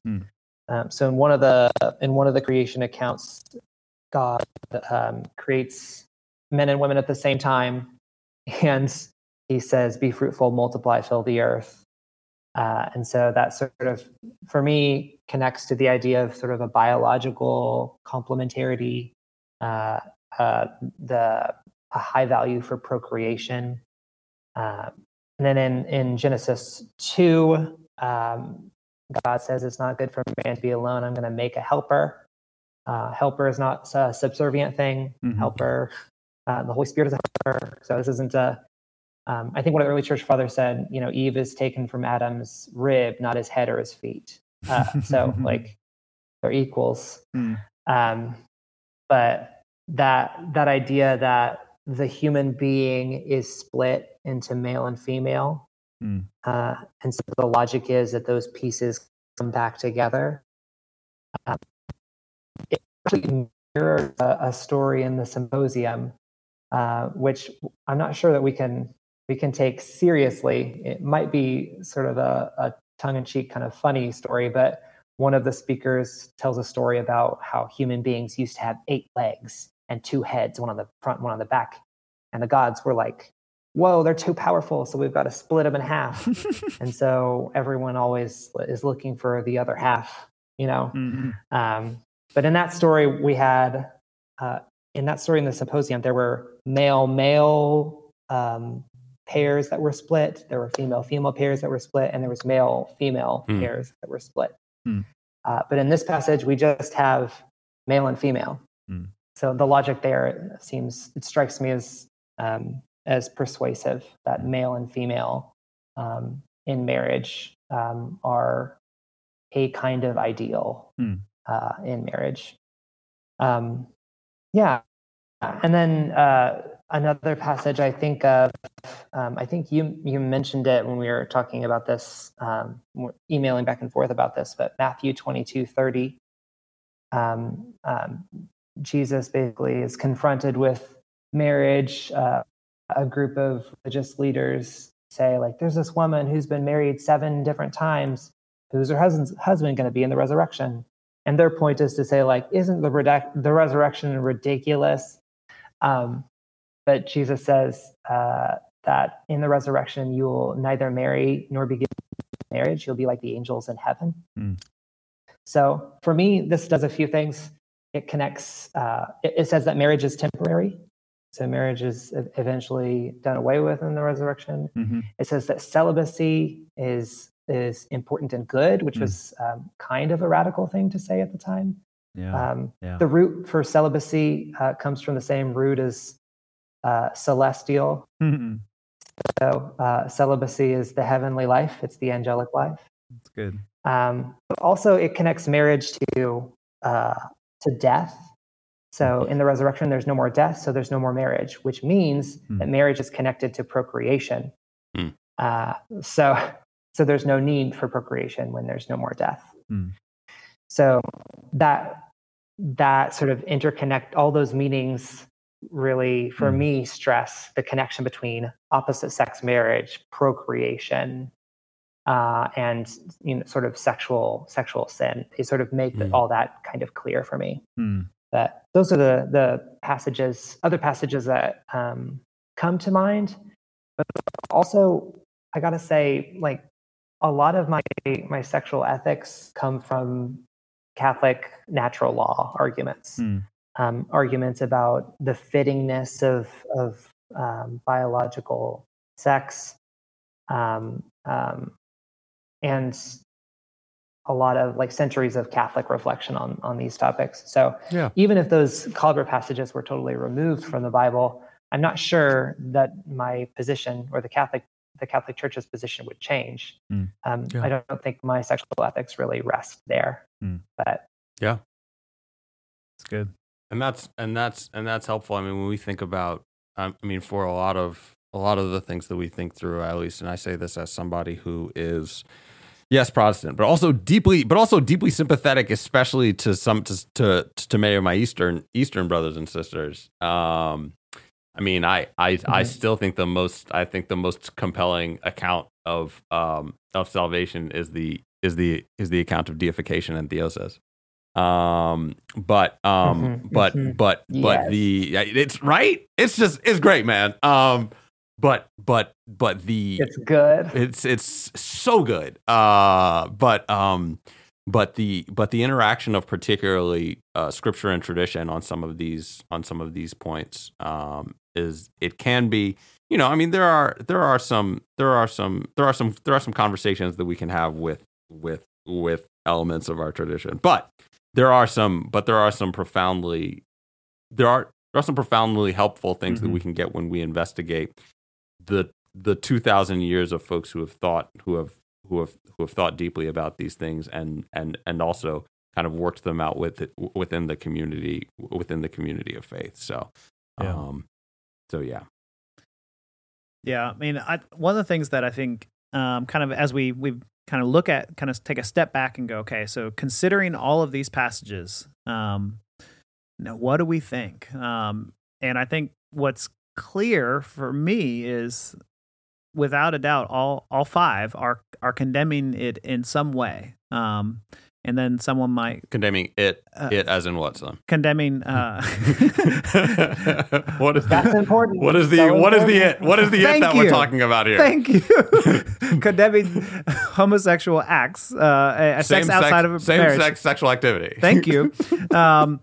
Um, so in one of the in one of the creation accounts, God um, creates men and women at the same time, and He says, "Be fruitful, multiply, fill the earth." Uh, and so that sort of, for me, connects to the idea of sort of a biological complementarity, uh, uh, the a high value for procreation. Uh, and then in, in Genesis 2, um, God says it's not good for man to be alone. I'm going to make a helper. Uh, helper is not a subservient thing. Mhm. Helper, uh, the Holy Spirit is a helper. So this isn't a. Um, I think one of the early church fathers said, you know, Eve is taken from Adam's rib, not his head or his feet. Uh, so <laughs> like they're equals. Hmm. Um, but that that idea that the human being is split into male and female, Hmm. uh, and so the logic is that those pieces come back together. Um, it actually mirrors a, a story in the symposium, uh, which I'm not sure that we can we can take seriously. It might be sort of a, a tongue-in-cheek kind of funny story, but one of the speakers tells a story about how human beings used to have eight legs and two heads, one on the front, one on the back, and the gods were like, "Whoa, they're too powerful, so we've got to split them in half." <laughs> and so everyone always is looking for the other half, you know. Mhm. Um, but in that story, we had uh, in that story in the symposium, there were male male um, pairs that were split. There were female female pairs that were split, and there was male female Hmm. pairs that were split. Hmm. Uh, but in this passage, we just have male and female. Hmm. So the logic there seems it strikes me as um, as persuasive that male and female um, in marriage um, are a kind of ideal Hmm. uh, in marriage. Um, yeah, and then uh, another passage I think of. Um, I think you you mentioned it when we were talking about this, um, emailing back and forth about this. But Matthew twenty two thirty. Um, um, Jesus basically is confronted with marriage. Uh, a group of religious leaders say, like, there's this woman who's been married seven different times. Who's her husband's husband going to be in the resurrection? And their point is to say, like, isn't the, the resurrection ridiculous? Um, but Jesus says uh, that in the resurrection, you will neither marry nor be given marriage. You'll be like the angels in heaven. Hmm. So for me, this does a few things. It connects, uh, it, it says that marriage is temporary. So marriage is eventually done away with in the resurrection. Mhm. It says that celibacy is is important and good, which Mm. was um, kind of a radical thing to say at the time. Yeah. Um, yeah. the root for celibacy uh, comes from the same root as uh, celestial. Mhm. So uh, celibacy is the heavenly life; it's the angelic life. That's good. Um, but also, it connects marriage to uh, to death. So in the resurrection, there's no more death, so there's no more marriage, which means Hmm. that marriage is connected to procreation. Uh, so so there's no need for procreation when there's no more death. Hmm. So that that sort of interconnect all those meanings really for Hmm. me stress the connection between opposite sex marriage procreation uh, and you know sort of sexual sexual sin they sort of make the, Hmm. all that kind of clear for me Hmm. that those are the the passages other passages that um, come to mind but also i gotta say like a lot of my my sexual ethics come from catholic natural law arguments Hmm. um, arguments about the fittingness of of um, biological sex um, um, and a lot of like centuries of Catholic reflection on on these topics. So Yeah. even if those clobber passages were totally removed from the Bible, I'm not sure that my position or the Catholic the Catholic Church's position would change. Mm. Um, Yeah. I don't think my sexual ethics really rest there. Mm. But yeah, It's good. and that's and that's and that's helpful. I mean, when we think about, um, I mean, for a lot of a lot of the things that we think through, at least, and I say this as somebody who is, yes, Protestant, but also deeply, but also deeply sympathetic, especially to some to to, to many of my Eastern Eastern brothers and sisters. Um, I mean, I I I Mhm. still think the most I think the most compelling account of um of salvation is the is the is the account of deification and theosis. Um, but um, Mhm, but mhm. but but Yes. the it's right. It's just it's great, man. Um, but but but the It's good. it's it's so good. Uh, but um, but the but the interaction of particularly uh, scripture and tradition on some of these on some of these points um, is it can be you know I mean there are there are some there are some there are some there are some conversations that we can have with with with elements of our tradition, but there are some but there are some profoundly there are there are some profoundly helpful things that Mhm. we can get when we investigate the the 2000 years of folks who have thought who have who have who have thought deeply about these things and and and also kind of worked them out with it, within the community within the community of faith so Yeah. um so yeah Yeah, I mean, I, one of the things that I think, um, kind of as we we kind of look at, kind of take a step back and go, okay, so considering all of these passages, um, now what do we think? Um, and I think what's clear for me is, without a doubt, all all five are are condemning it in some way. Um, and then someone might condemning it Uh, it as in what son condemning. Uh, <laughs> what is That's the important. what is the So what is the it what is the it Thank that we're talking about here Thank you. <laughs> <laughs> condemning homosexual acts, uh, a, a sex outside of a same marriage. sex sexual activity Thank you. um,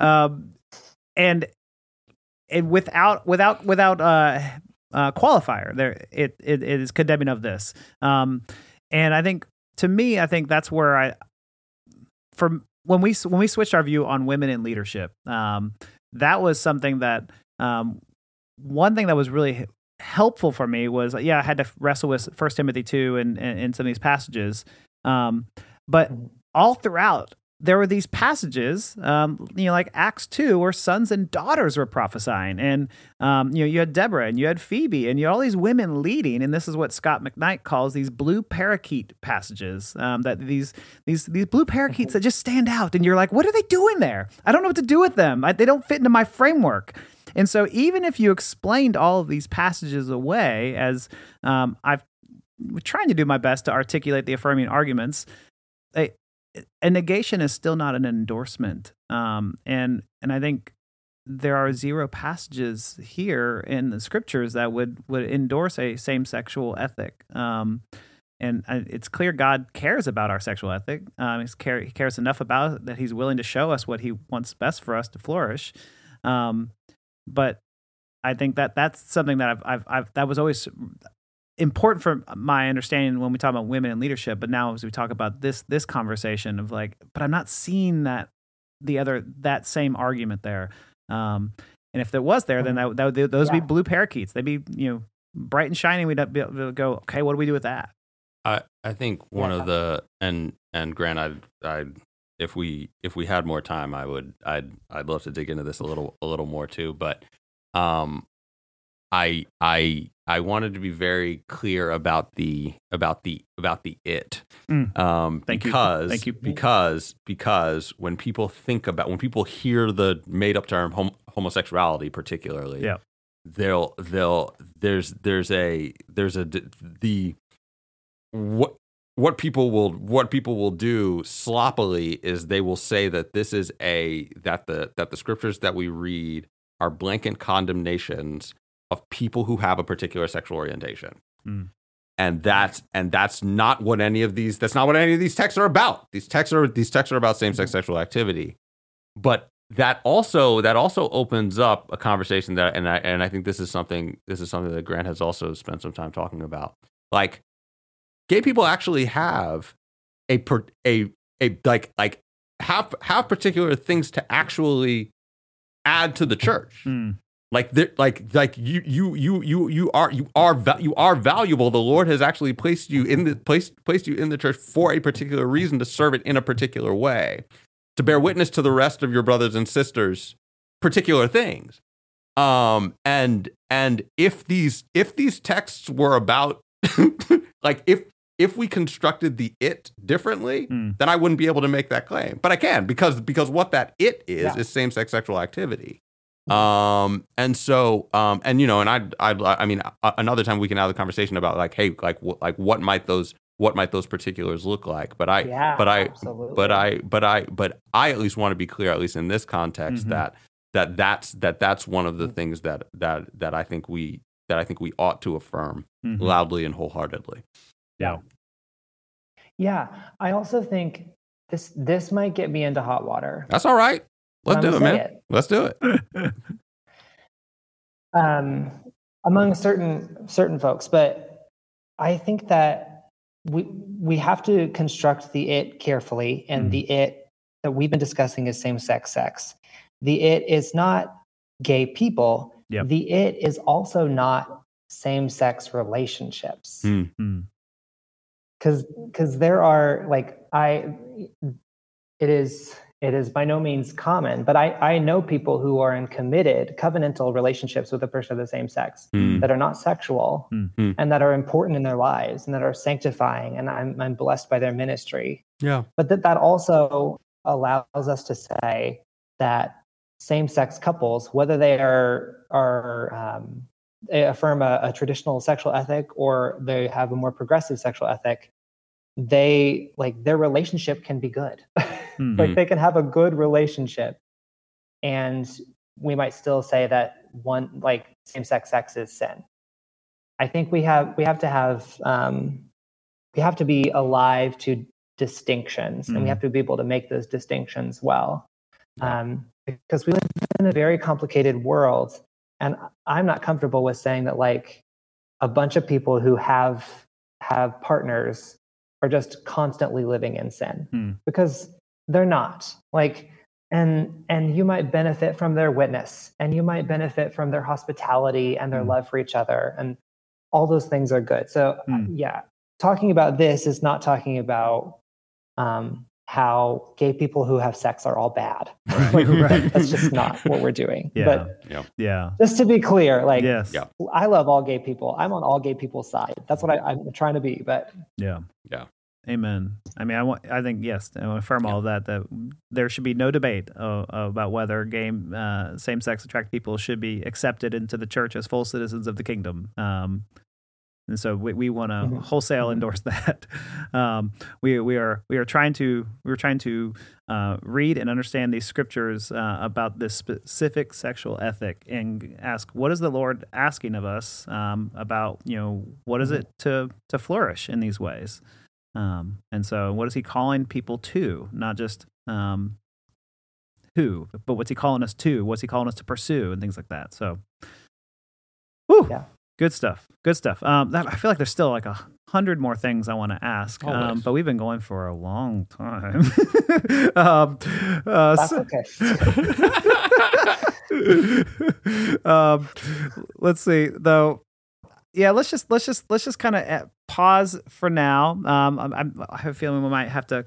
um, and and without without without uh, uh, qualifier, there it, it it is condemning of this. Um, and I think to me, I think that's where I from when we when we switched our view on women in leadership, um, that was something that um, one thing that was really helpful for me was yeah I had to wrestle with First Timothy two and, and and some of these passages, um, but all throughout there were these passages, um, you know, like Acts two, where sons and daughters were prophesying, and um, you know, you had Deborah and you had Phoebe, and you had all these women leading, and this is what Scot McKnight calls these blue parakeet passages. Um, that these these these blue parakeets that just stand out, and you're like, what are they doing there? I don't know what to do with them. I, they don't fit into my framework. And so, even if you explained all of these passages away, as um, I've trying to do my best to articulate the affirming arguments, a, negation is still not an endorsement. Um, and and I think there are zero passages here in the scriptures that would would endorse a same sexual ethic. Um, and it's clear God cares about our sexual ethic. Um, care, he cares enough about it that He's willing to show us what He wants best for us to flourish. Um, but I think that that's something that I've, I've, I've that was always important for my understanding when we talk about women in leadership. But now as we talk about this this conversation of like, but I'm not seeing that the other that same argument there. Um, and if there was there, then that, that would, those would Yeah. be blue parakeets. They'd be you know bright and shining. We'd be able to go, okay, what do we do with that? I I think one Yeah. of the and and Grant, I'd I'd if we if we had more time, I would I'd I'd love to dig into this a little a little more too. But um, I I I wanted to be very clear about the about the about the it. Mm. Um, Thank you. because Thank you. because because when people think about when people hear the made up term hom- homosexuality, particularly, Yeah. they'll they'll there's there's a there's a the what what people will what people will do sloppily is they will say that this is a that the that the scriptures that we read are blanket condemnations of people who have a particular sexual orientation. Mm. And that's and that's not what any of these that's not what any of these texts are about. These texts are these texts are about same-sex sexual activity. But that also that also opens up a conversation that and I and I think this is something this is something that Grant has also spent some time talking about. Like gay people actually have a per, a a like like have have particular things to actually add to the church. Mm. Like like like you you you you you are you are you are valuable. The Lord has actually placed you in the placed placed you in the church for a particular reason to serve it in a particular way, to bear witness to the rest of your brothers and sisters particular things. Um and and if these if these texts were about <laughs> like if if we constructed the it differently, Mm. then I wouldn't be able to make that claim. But I can because because what that it is Yeah. is same sex sexual activity. Um and so um and you know and I I I mean another time we can have the conversation about like hey like wh- like what might those what might those particulars look like. But I yeah, but I absolutely. but I but I but I at least want to be clear at least in this context Mhm. that that that's that that's one of the things that that that I think we that I think we ought to affirm Mhm. loudly and wholeheartedly. Yeah. Yeah, I also think this this might get me into hot water. That's all right. Let's do it, man. it. Let's do it. <laughs> um, among certain certain folks, but I think that we we have to construct the it carefully, and Mhm. the it that we've been discussing is same sex sex. The it is not gay people. Yep. The it is also not same sex relationships. Mm. Mm. because because there are like i it is it is by no means common but i i know people who are in committed covenantal relationships with a person of the same sex Mm. that are not sexual Mm. Mm. and that are important in their lives and that are sanctifying and i'm, I'm blessed by their ministry Yeah. but that that also allows us to say that same-sex couples whether they are are um, they affirm a, a traditional sexual ethic or they have a more progressive sexual ethic they like their relationship can be good. <laughs> Mhm. like they can have a good relationship. And we might still say that one like same-sex sex is sin. I think we have we have to have um, we have to be alive to distinctions and we Mhm. have to be able to make those distinctions well. Um, because we live in a very complicated world and i'm not comfortable with saying that like a bunch of people who have have partners are just constantly living in sin Hmm. because they're not like and and you might benefit from their witness and you might benefit from their hospitality and their Hmm. love for each other and all those things are good so uh, Hmm. yeah talking about this is not talking about um, how gay people who have sex are all bad Right. <laughs> Like, <laughs> Right. that's just not what we're doing Yeah. but yeah. just to be clear like yes. Yeah. i love all gay people i'm on all gay people's side that's what I, i'm trying to be but Yeah. Yeah. Amen. I mean, I want. I think yes. I want to affirm all of that. That there should be no debate uh, about whether gay, uh, same-sex attracted people should be accepted into the church as full citizens of the kingdom. Um, and so we, we want to Mhm. wholesale Mhm. endorse <laughs> that. Um, we we are we are trying to we're trying to uh, read and understand these scriptures uh, about this specific sexual ethic and ask what is the Lord asking of us um, about you know what is Mhm. it to to flourish in these ways. Um, and so, what is he calling people to? Not just um, who, but what's he calling us to? What's he calling us to pursue, and things like that. So, whew, Yeah. good stuff. Good stuff. Um, that, I feel like there's still like a hundred more things I want to ask, um, but we've been going for a long time. <laughs> um, uh, that's so- okay <laughs> um, let's see though. Yeah, let's just let's just let's just kind of pause for now. Um, I'm, I'm, I have a feeling we might have to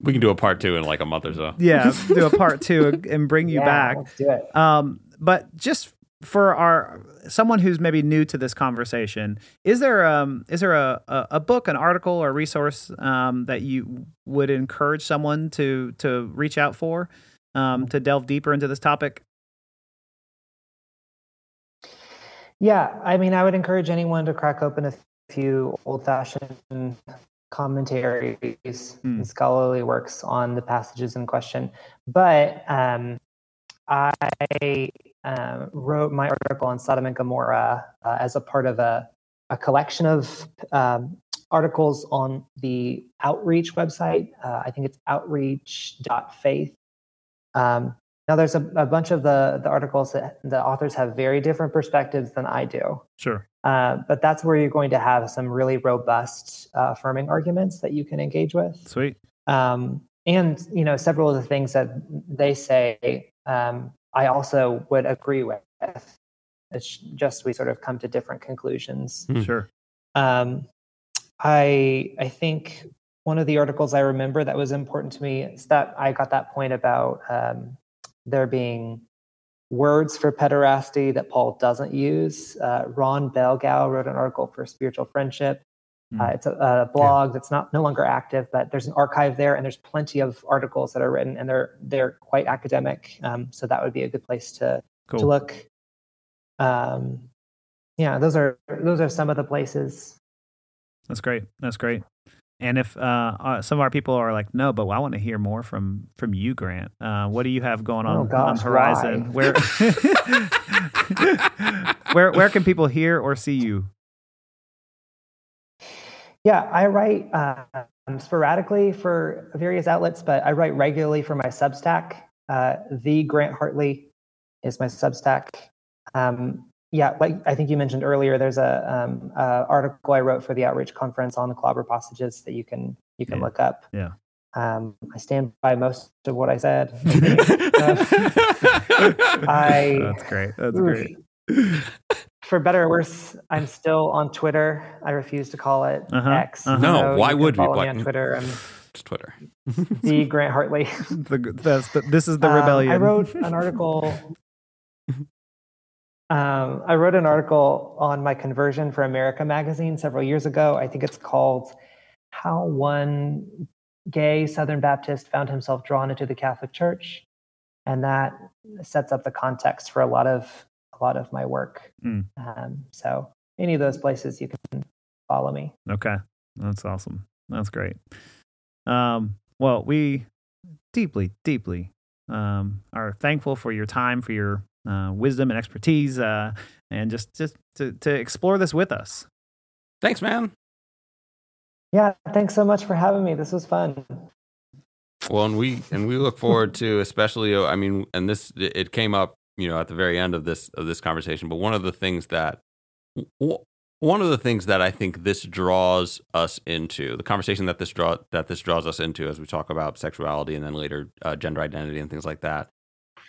We can do a part two in like a month or so. yeah <laughs> do a part two and bring you yeah, back. let's do it Um, but just for our someone who's maybe new to this conversation, is there um is there a, a, a book, an article, or resource um, that you would encourage someone to to reach out for um, to delve deeper into this topic? Yeah, I mean, I would encourage anyone to crack open a few old-fashioned commentaries Hmm. and scholarly works on the passages in question. But um, I um, wrote my article on Sodom and Gomorrah uh, as a part of a, a collection of um, articles on the Outreach website. Uh, I think it's outreach.faith. Um, now, there's a, a bunch of the, the articles that the authors have very different perspectives than I do. Sure. Uh, but that's where you're going to have some really robust uh, affirming arguments that you can engage with. Sweet. Um, and, you know, several of the things that they say, um, I also would agree with. It's just we sort of come to different conclusions. Hmm. Sure. Um, I I think one of the articles I remember that was important to me is that I got that point about um, there being words for pederasty that Paul doesn't use. Uh, Ron Belgau wrote an article for Spiritual Friendship. Hmm. Uh, it's a, a blog that's not no longer active, but there's an archive there, and there's plenty of articles that are written, and they're they're quite academic. Um, so that would be a good place to Cool. to look. Um, yeah, those are those are some of the places. That's great. That's great. And if uh, uh, some of our people are like, no, but I want to hear more from from you, Grant. Uh, what do you have going on Oh, gosh, on horizon? why? Where <laughs> where where can people hear or see you? Yeah, I write um, sporadically for various outlets, but I write regularly for my Substack. Uh, the Grant Hartley is my Substack. Um, yeah, like I think you mentioned earlier, there's a, um, a article I wrote for the outreach conference on the clobber passages that you can you can Yeah. look up. Yeah. Um, I stand by most of what I said. <laughs> <laughs> I That's great. That's great. for better or worse, I'm still on Twitter. I refuse to call it Uh-huh, X. uh-huh. No, why you can would we? follow me on Twitter? I'm It's Twitter. <laughs> the Grant Hartley. The, the, this is the Um, rebellion. I wrote an article. Um, I wrote an article on my conversion for America magazine several years ago. I think it's called "How One Gay Southern Baptist Found Himself Drawn into the Catholic Church," and that sets up the context for a lot of a lot of my work. Mm. Um, so, any of those places you can follow me. Okay. That's awesome. That's great. Um, well, we deeply, deeply um, are thankful for your time, for your uh, wisdom and expertise, uh, and just, just to, to explore this with us. Thanks, man. Yeah, thanks so much for having me. This was fun. Well, and we and we look forward to, especially. uh, I mean, and this it came up, you know, at the very end of this of this conversation. But one of the things that one of the things that I think this draws us into the conversation that this draw that this draws us into as we talk about sexuality and then later uh, gender identity and things like that.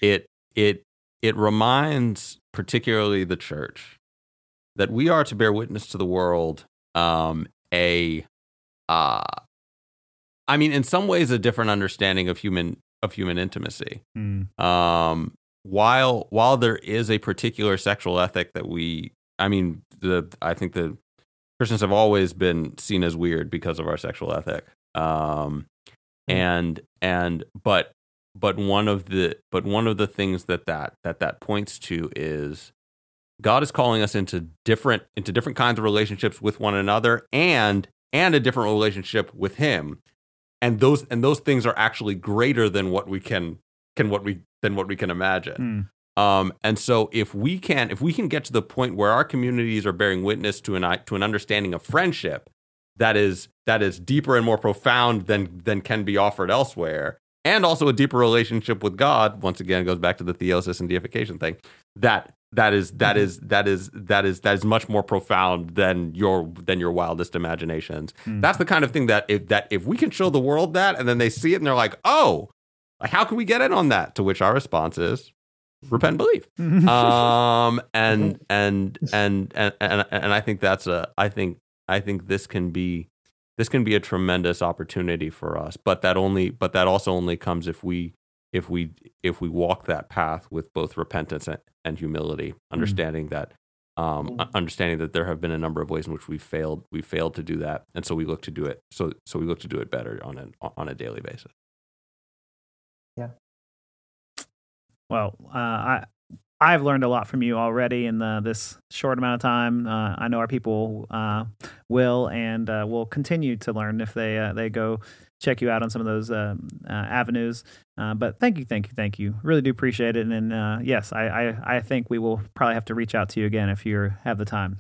It it it reminds particularly the church that we are to bear witness to the world um, a uh, I mean, in some ways, a different understanding of human of human intimacy. Mm. Um, while while there is a particular sexual ethic that we, I mean, the I think the Christians have always been seen as weird because of our sexual ethic. Um, and and but but one of the but one of the things that that that that points to is God is calling us into different into different kinds of relationships with one another and and a different relationship with him and those and those things are actually greater than what we can can what we than what we can imagine Mm. um, and so if we can if we can get to the point where our communities are bearing witness to an to an understanding of friendship that is that is deeper and more profound than than can be offered elsewhere and also a deeper relationship with God once again it goes back to the theosis and deification thing that that is that is that is that is that is much more profound than your than your wildest imaginations. Mm. that's the kind of thing that if that if we can show the world that and then they see it and they're like oh like how can we get in on that? To which our response is repent and believe. Um and <laughs> and and and and and I think that's a I think I think this can be this can be a tremendous opportunity for us but that only but that also only comes if we if we if we walk that path with both repentance and, and humility understanding that um u- understanding that there have been a number of ways in which we failed we failed to do that and so we look to do it so so we look to do it better on a on a daily basis. Yeah. Well, uh, I I've learned a lot from you already in the, this short amount of time. Uh, I know our people uh, will and uh, will continue to learn if they uh, they go check you out on some of those um, uh, avenues. Uh, but thank you, thank you, thank you. Really do appreciate it. And, then uh, yes, I, I I think we will probably have to reach out to you again if you have the time.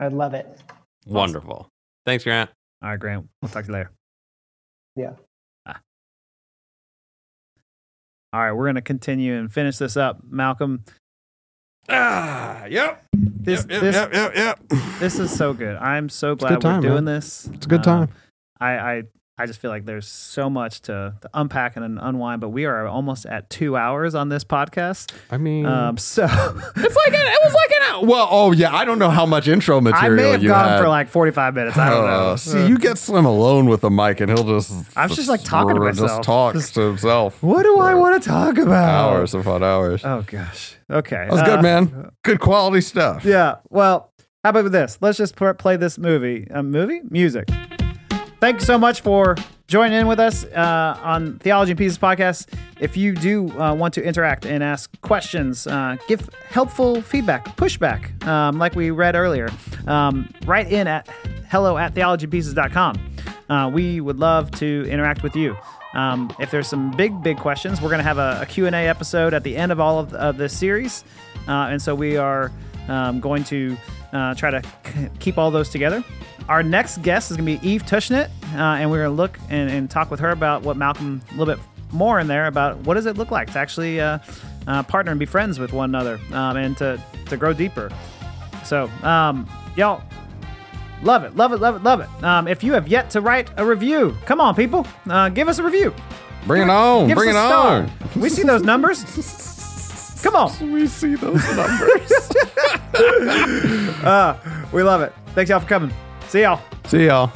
I'd love it. wonderful thanks grant All right, Grant. We'll talk to you later. Yeah. All right, we're gonna continue and finish this up, Malcolm. ah yep This yep, this yep, yep, yep. this is so good. I'm so glad we're doing man. this. It's a good Um, time. I, I I just feel like there's so much to, to unpack and unwind, but we are almost at two hours on this podcast. I mean, Um, <laughs> so It's like an, it was like an hour. Well, oh yeah, I don't know how much intro I material may have you gone had. for like 45 minutes. I don't know. Oh, see, you get Slim alone with the mic, and he'll just. I'm just, like, talking to Just talks Just- to himself. what do I want to talk about? Hours upon hours. Oh gosh. Okay. that was Uh, good, man. Good quality stuff. Yeah. Well, how about this? Let's just play this movie. A movie? Music. Thanks so much for joining in with us uh, on Theology in Pieces podcast. If you do uh, want to interact and ask questions, uh, give helpful feedback, pushback, um, like we read earlier, um, write in at hello at theologyinpieces.com. Uh, we would love to interact with you. Um, if there's some big, big questions, we're going to have a, a Q&A episode at the end of all of, of this series. Uh, and so we are um, going to uh, try to keep all those together. Our next guest is going to be Eve Tushnet, uh, and we're going to look and, and talk with her about what Malcolm, a little bit more in there about what does it look like to actually uh, uh, partner and be friends with one another um, and to, to grow deeper. So, um, y'all, love it, love it, love it, love it. Um, if you have yet to write a review, come on, people, uh, give us a review. Bring it on. Bring it on. We see those numbers. Come on. We see those numbers. <laughs> We love it. Thanks y'all for coming. See y'all. see y'all.